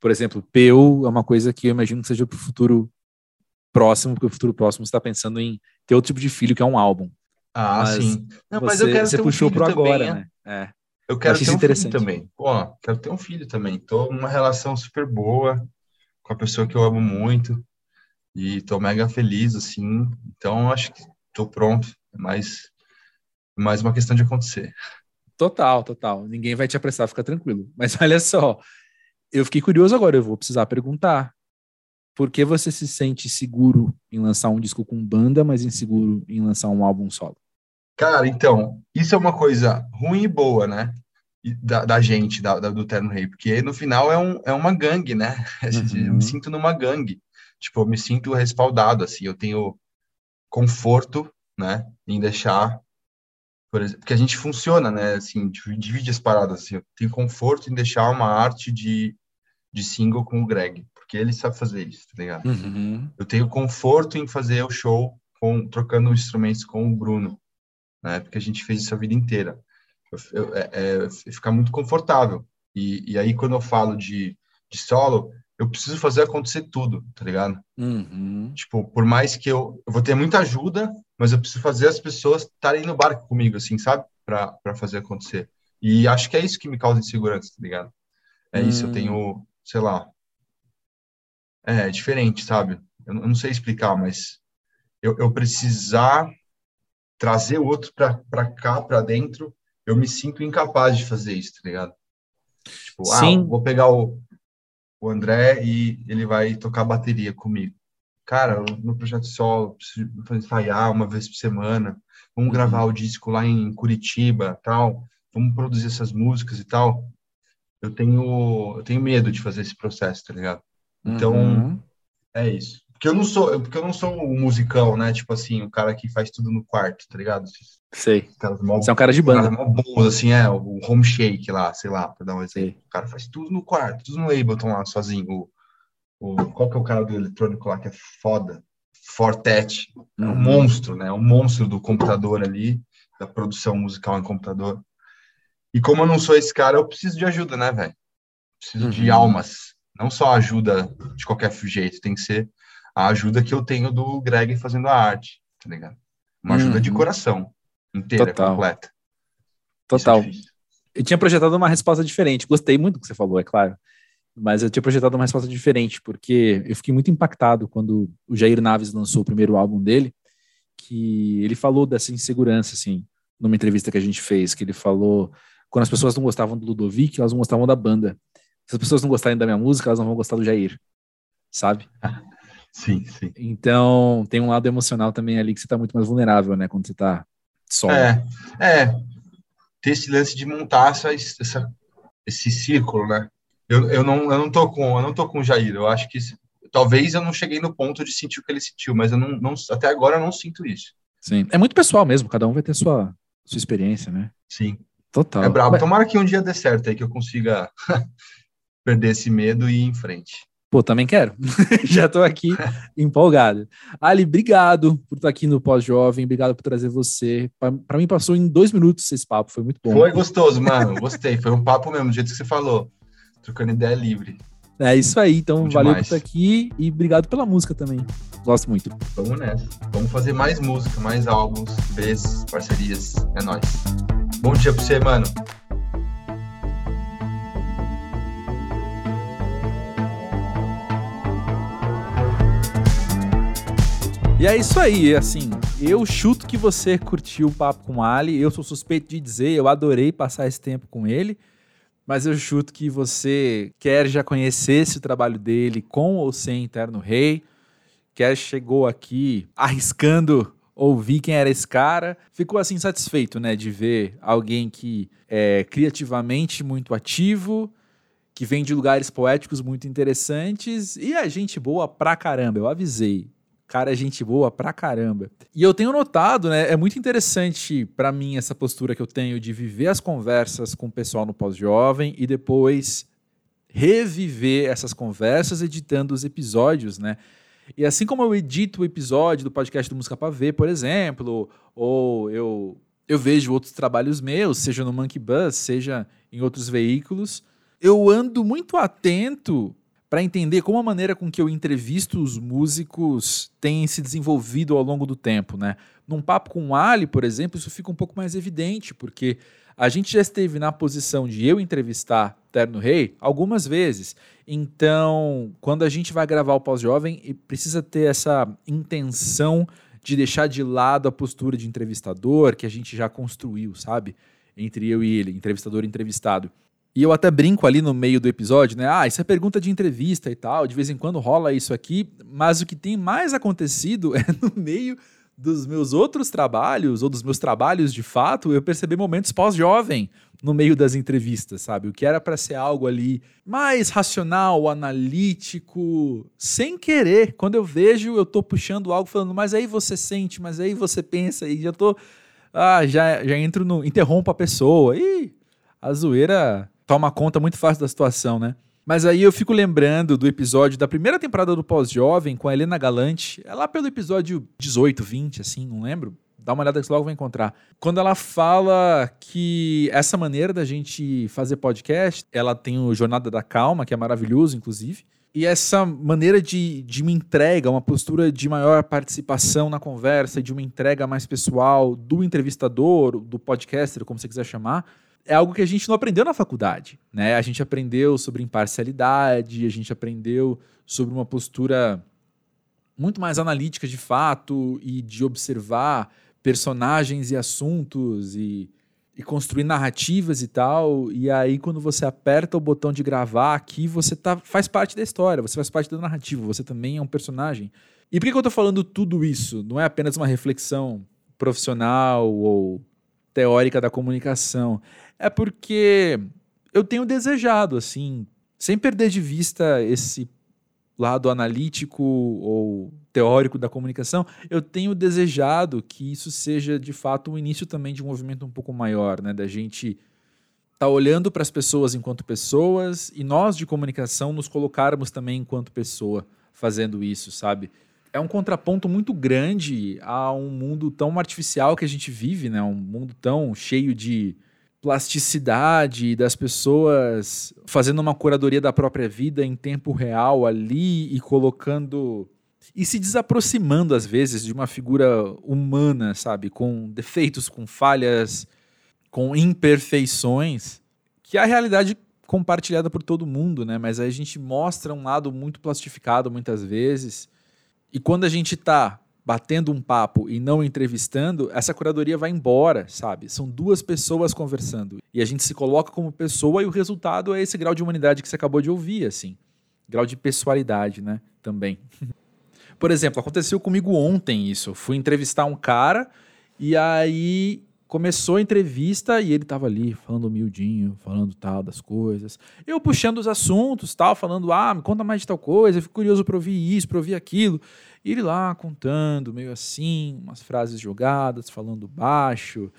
Por exemplo, PU é uma coisa que eu imagino que seja para o futuro próximo, porque o futuro próximo está pensando em ter outro tipo de filho, que é um álbum. Ah, mas sim. Não, mas você, eu quero você ter um puxou para agora, também, né? É. Eu quero ter um filho também. Pô, quero ter um filho também. Tô numa relação super boa com a pessoa que eu amo muito e tô mega feliz, assim. Então, acho que tô pronto. É mais, mais uma questão de acontecer. Total, total. Ninguém vai te apressar, fica tranquilo. Mas olha só, eu fiquei curioso agora, eu vou precisar perguntar. Por que você se sente seguro em lançar um disco com banda, mas inseguro em lançar um álbum solo? Cara, então, isso é uma coisa ruim e boa, né? da, da gente, da, da, do Terno Rei, porque no final é, um, é uma gangue, né? Uhum. Eu me sinto numa gangue. Tipo, eu me sinto respaldado, assim, eu tenho conforto, né, em deixar, por exemplo, porque a gente funciona, né, assim, divide as paradas, assim, eu tenho conforto em deixar uma arte de, de single com o Greg, porque ele sabe fazer isso, tá ligado? Uhum. Eu tenho conforto em fazer o show com, trocando instrumentos com o Bruno, né, porque a gente fez isso a vida inteira é, é, ficar muito confortável. E, e aí, quando eu falo de, de solo, eu preciso fazer acontecer tudo, tá ligado? Uhum. Tipo, por mais que eu, eu vou ter muita ajuda, mas eu preciso fazer as pessoas estarem no barco comigo, assim, sabe? Para fazer acontecer. E acho que é isso que me causa insegurança, tá ligado? É uhum. isso, eu tenho, hum. sei lá. É, é diferente, sabe? Eu, eu não sei explicar, mas eu, eu precisar trazer o outro para cá, para dentro, eu me sinto incapaz de fazer isso, tá ligado? Tipo, ah, Sim. ah, vou pegar o, o André e ele vai tocar bateria comigo. Cara, no projeto solo, preciso ensaiar uma vez por semana, vamos gravar o disco lá em Curitiba, tal, vamos produzir essas músicas e tal. Eu tenho, eu tenho medo de fazer esse processo, tá ligado? Então, uhum. é isso. Porque eu não sou, porque eu não sou um musicão, né? Tipo assim, o cara que faz tudo no quarto, tá ligado? Sei. Você é um cara de banda. Cara bom, assim, é, o home shake lá, sei lá, pra dar um exemplo. Sei. O cara faz tudo no quarto, tudo no Ableton lá, sozinho. O, o, qual que é o cara do eletrônico lá que é foda? Fortet. É um uhum. monstro, né? Um monstro do computador ali, da produção musical em computador. E como eu não sou esse cara, eu preciso de ajuda, né, velho? Preciso uhum. de almas. Não só ajuda de qualquer jeito, tem que ser a ajuda que eu tenho do Greg fazendo a arte, tá ligado? Uma ajuda uhum. de coração, inteira, Total. completa. Total. É eu tinha projetado uma resposta diferente. Gostei muito do que você falou, é claro. Mas eu tinha projetado uma resposta diferente, porque eu fiquei muito impactado quando o Jair Naves lançou o primeiro álbum dele, que ele falou dessa insegurança, assim, numa entrevista que a gente fez, que ele falou quando as pessoas não gostavam do Ludovic, elas não gostavam da banda. Se as pessoas não gostarem da minha música, elas não vão gostar do Jair, sabe? Sim, sim. Então, tem um lado emocional também ali que você está muito mais vulnerável, né? Quando você está só. É, é. ter esse lance de montar essa, essa esse círculo, né? Eu, eu, não, eu não tô com eu não tô com o Jair. Eu acho que talvez eu não cheguei no ponto de sentir o que ele sentiu, mas eu não, não até agora eu não sinto isso. Sim, é muito pessoal mesmo. Cada um vai ter sua sua experiência, né? Sim. Total. É brabo. Tomara que um dia dê certo aí, que eu consiga perder esse medo e ir em frente. Pô, também quero. Já estou aqui empolgado. Ali, obrigado por estar aqui no Pós-Jovem, obrigado por trazer você. Para mim, passou em dois minutos esse papo, foi muito bom. Foi gostoso, mano. Gostei. Foi um papo mesmo, do jeito que você falou. Trocando ideia livre. É isso aí. Então, Muito valeu demais. por estar aqui e obrigado pela música também. Gosto muito. Vamos nessa. Vamos fazer mais música, mais álbuns, vezes, parcerias. É nóis. Bom dia pra você, mano. E é isso aí, assim, eu chuto que você curtiu o papo com o Ali, eu sou suspeito de dizer, eu adorei passar esse tempo com ele, mas eu chuto que você quer já conhecesse o trabalho dele com ou sem Interno Rei, quer chegou aqui arriscando ouvir quem era esse cara, ficou assim satisfeito, né, de ver alguém que é criativamente muito ativo, que vem de lugares poéticos muito interessantes e é gente boa pra caramba, eu avisei cara é gente boa pra caramba. E eu tenho notado, né, é muito interessante para mim essa postura que eu tenho de viver as conversas com o pessoal no pós-jovem e depois reviver essas conversas editando os episódios, né? E assim como eu edito o episódio do podcast do Música Pra Ver, por exemplo, ou eu, eu vejo outros trabalhos meus, seja no Monkey Bus, seja em outros veículos, eu ando muito atento para entender como a maneira com que eu entrevisto os músicos tem se desenvolvido ao longo do tempo, né? Num papo com o Ali, por exemplo, isso fica um pouco mais evidente, porque a gente já esteve na posição de eu entrevistar Terno Rei algumas vezes. Então, quando a gente vai gravar o Pós-Jovem, precisa ter essa intenção de deixar de lado a postura de entrevistador que a gente já construiu, sabe? Entre eu e ele, entrevistador e entrevistado. E eu até brinco ali no meio do episódio, né? Ah, isso é pergunta de entrevista e tal, de vez em quando rola isso aqui, mas o que tem mais acontecido é no meio dos meus outros trabalhos, ou dos meus trabalhos de fato, eu percebi momentos pós-jovem no meio das entrevistas, sabe? O que era para ser algo ali mais racional, analítico, sem querer. Quando eu vejo, eu tô puxando algo falando, mas aí você sente, mas aí você pensa, e já tô. Ah, já, já entro no. interrompo a pessoa. Ih, a zoeira toma conta muito fácil da situação, né? Mas aí eu fico lembrando do episódio da primeira temporada do Pós-Jovem com a Helena Galante, é lá pelo episódio 18, 20, assim, não lembro. Dá uma olhada que você logo vai encontrar. Quando ela fala que essa maneira da gente fazer podcast, ela tem o Jornada da Calma, que é maravilhoso, inclusive. E essa maneira de, de uma entrega, uma postura de maior participação na conversa, de uma entrega mais pessoal do entrevistador, do podcaster, como você quiser chamar, é algo que a gente não aprendeu na faculdade, né? A gente aprendeu sobre imparcialidade, a gente aprendeu sobre uma postura muito mais analítica de fato e de observar personagens e assuntos e, e construir narrativas e tal. E aí, quando você aperta o botão de gravar aqui, você tá, faz parte da história, você faz parte da narrativa, você também é um personagem. E por que, eu tô falando tudo isso? Não é apenas uma reflexão profissional ou teórica da comunicação é porque eu tenho desejado, assim, sem perder de vista esse lado analítico ou teórico da comunicação, eu tenho desejado que isso seja de fato o início também de um movimento um pouco maior, né, da gente tá olhando para as pessoas enquanto pessoas e nós de comunicação nos colocarmos também enquanto pessoa fazendo isso, sabe? É um contraponto muito grande a um mundo tão artificial que a gente vive, né? Um mundo tão cheio de plasticidade das pessoas fazendo uma curadoria da própria vida em tempo real ali e colocando e se desaproximando às vezes de uma figura humana, sabe, com defeitos, com falhas, com imperfeições, que é a realidade compartilhada por todo mundo, né? Mas aí a gente mostra um lado muito plastificado muitas vezes. E quando a gente está batendo um papo e não entrevistando, essa curadoria vai embora, sabe? São duas pessoas conversando. E a gente se coloca como pessoa e o resultado é esse grau de humanidade que você acabou de ouvir, assim. Grau de pessoalidade, né? Também. Por exemplo, aconteceu comigo ontem isso. fui entrevistar um cara e aí começou a entrevista e ele tava ali falando humildinho, falando tal das coisas. Eu puxando os assuntos, tal, falando, ah, me conta mais de tal coisa, eu fico curioso para ouvir isso, para ouvir aquilo. E ele lá contando, meio assim, umas frases jogadas, falando baixo.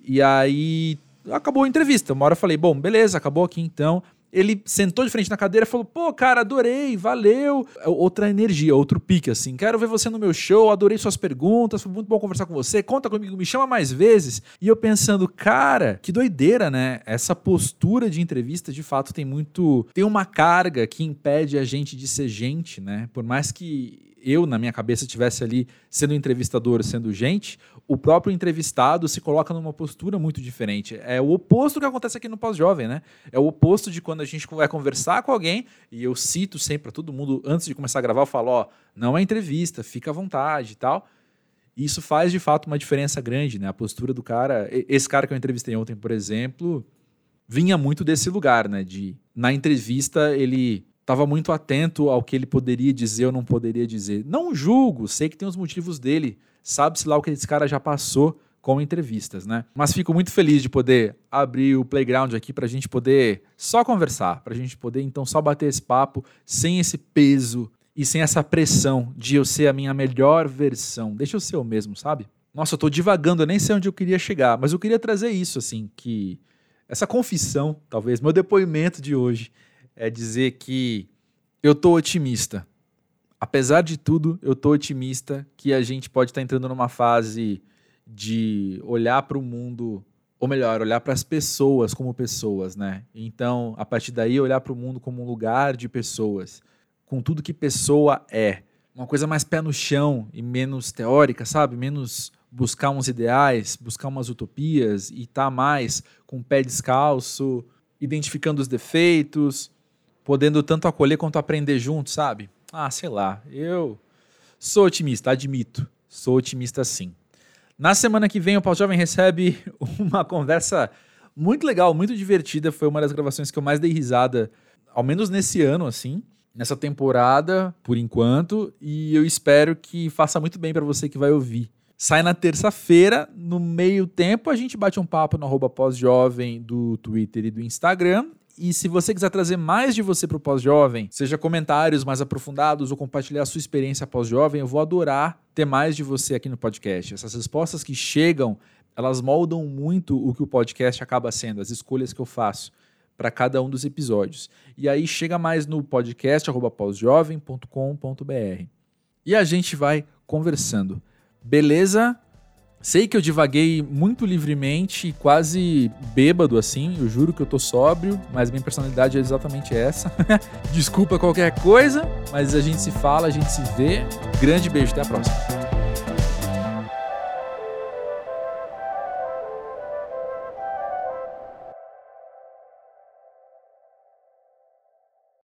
E aí acabou a entrevista. Uma hora eu falei, bom, beleza, acabou aqui então. Ele sentou de frente na cadeira e falou: pô, cara, adorei, valeu. É outra energia, outro pique, assim. Quero ver você no meu show, adorei suas perguntas, foi muito bom conversar com você. Conta comigo, me chama mais vezes. E eu pensando, cara, que doideira, né? Essa postura de entrevista, de fato, tem muito. Tem uma carga que impede a gente de ser gente, né? Por mais que eu, na minha cabeça, estivesse ali sendo entrevistador, sendo gente, o próprio entrevistado se coloca numa postura muito diferente. É o oposto do que acontece aqui no Pós-Jovem, né? É o oposto de quando a gente vai conversar com alguém, e eu cito sempre para todo mundo, antes de começar a gravar, eu falo: ó, não é entrevista, fica à vontade e tal. E isso faz de fato uma diferença grande, né? A postura do cara. Esse cara que eu entrevistei ontem, por exemplo, vinha muito desse lugar, né? De na entrevista ele estava muito atento ao que ele poderia dizer ou não poderia dizer. Não julgo, sei que tem os motivos dele, sabe-se lá o que esse cara já passou com entrevistas, né? Mas fico muito feliz de poder abrir o playground aqui para a gente poder só conversar, para a gente poder então só bater esse papo sem esse peso e sem essa pressão de eu ser a minha melhor versão. Deixa eu ser o mesmo, sabe? Nossa, eu tô divagando, eu nem sei onde eu queria chegar, mas eu queria trazer isso, assim, que essa confissão, talvez, meu depoimento de hoje, é dizer que eu tô otimista. Apesar de tudo, eu tô otimista que a gente pode estar tá entrando numa fase de olhar para o mundo, ou melhor, olhar para as pessoas como pessoas, né? Então, a partir daí, olhar para o mundo como um lugar de pessoas, com tudo que pessoa é. Uma coisa mais pé no chão e menos teórica, sabe? Menos buscar uns ideais, buscar umas utopias e estar tá mais com o pé descalço, identificando os defeitos, podendo tanto acolher quanto aprender junto, sabe? Ah, sei lá. Eu sou otimista, admito. Sou otimista sim. Na semana que vem, o Pau Jovem recebe uma conversa muito legal, muito divertida. Foi uma das gravações que eu mais dei risada, ao menos nesse ano, assim, nessa temporada, por enquanto. E eu espero que faça muito bem para você que vai ouvir. Sai na terça-feira, no meio tempo a gente bate um papo no arroba pós-jovem do Twitter e do Instagram. E se você quiser trazer mais de você para o pós-jovem, seja comentários mais aprofundados ou compartilhar a sua experiência pós-jovem, eu vou adorar ter mais de você aqui no podcast. Essas respostas que chegam, elas moldam muito o que o podcast acaba sendo, as escolhas que eu faço para cada um dos episódios. E aí chega mais no podcast pós-jovem.com.br. E a gente vai conversando. Beleza? Sei que eu divaguei muito livremente, quase bêbado assim, eu juro que eu tô sóbrio, mas minha personalidade é exatamente essa. Desculpa qualquer coisa, mas a gente se fala, a gente se vê. Grande beijo, até a próxima.